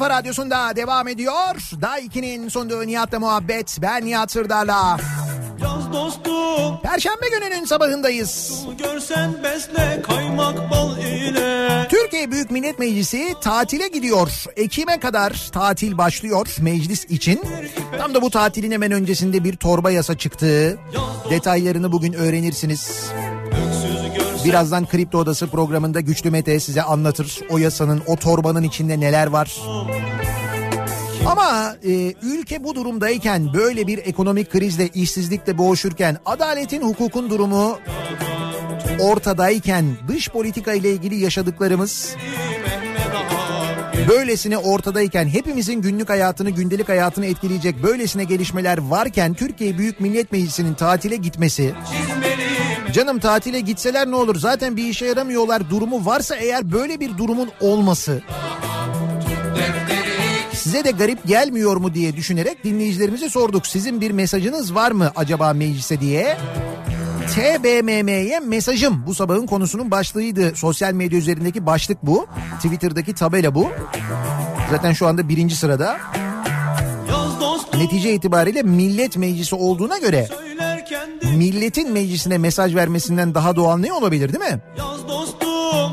Kafa radyosunda devam ediyor. 2'nin sonunda Nihat'la muhabbet. Ben Nihat Sırdar'la. Yaz dostum Perşembe gününün sabahındayız. Besle Türkiye Büyük Millet Meclisi tatile gidiyor. Ekim'e kadar tatil başlıyor meclis için. Tam da bu tatilin hemen öncesinde bir torba yasa çıktı. Detaylarını bugün öğrenirsiniz. Birazdan Kripto Odası programında Güçlü Mete size anlatır. O yasanın, o torbanın içinde neler var. Ama e, ülke bu durumdayken böyle bir ekonomik krizle işsizlikle boğuşurken adaletin hukukun durumu ortadayken dış politika ile ilgili yaşadıklarımız böylesine ortadayken hepimizin günlük hayatını gündelik hayatını etkileyecek böylesine gelişmeler varken Türkiye Büyük Millet Meclisi'nin tatile gitmesi canım tatile gitseler ne olur zaten bir işe yaramıyorlar durumu varsa eğer böyle bir durumun olması size de garip gelmiyor mu diye düşünerek dinleyicilerimize sorduk. Sizin bir mesajınız var mı acaba meclise diye? TBMM'ye mesajım bu sabahın konusunun başlığıydı. Sosyal medya üzerindeki başlık bu. Twitter'daki tabela bu. Zaten şu anda birinci sırada. Netice itibariyle millet meclisi olduğuna göre milletin meclisine mesaj vermesinden daha doğal ne olabilir değil mi? Yaz dostum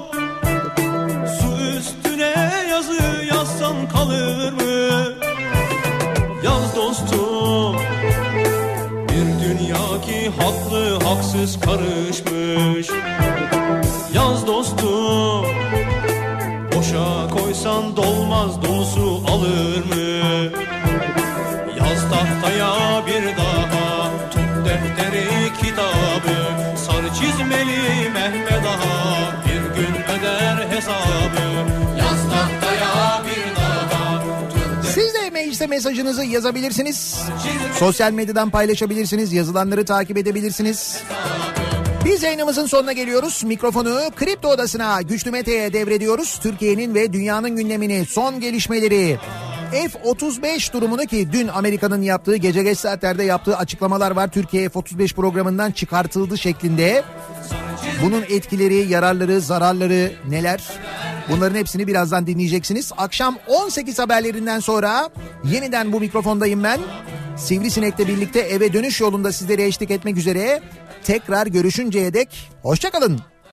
Su üstüne yazı yazsan kalır mı? Yaz dostum Bir dünya ki haklı haksız karışmış hesabı Yaz Siz de mecliste mesajınızı yazabilirsiniz. Sosyal medyadan paylaşabilirsiniz. Yazılanları takip edebilirsiniz. Biz yayınımızın sonuna geliyoruz. Mikrofonu Kripto Odası'na Güçlü Mete'ye devrediyoruz. Türkiye'nin ve dünyanın gündemini, son gelişmeleri, F-35 durumunu ki dün Amerika'nın yaptığı gece geç saatlerde yaptığı açıklamalar var. Türkiye F-35 programından çıkartıldı şeklinde. Bunun etkileri, yararları, zararları neler? Bunların hepsini birazdan dinleyeceksiniz. Akşam 18 haberlerinden sonra yeniden bu mikrofondayım ben. Sivrisinek'le birlikte eve dönüş yolunda sizlere eşlik etmek üzere. Tekrar görüşünceye dek hoşçakalın.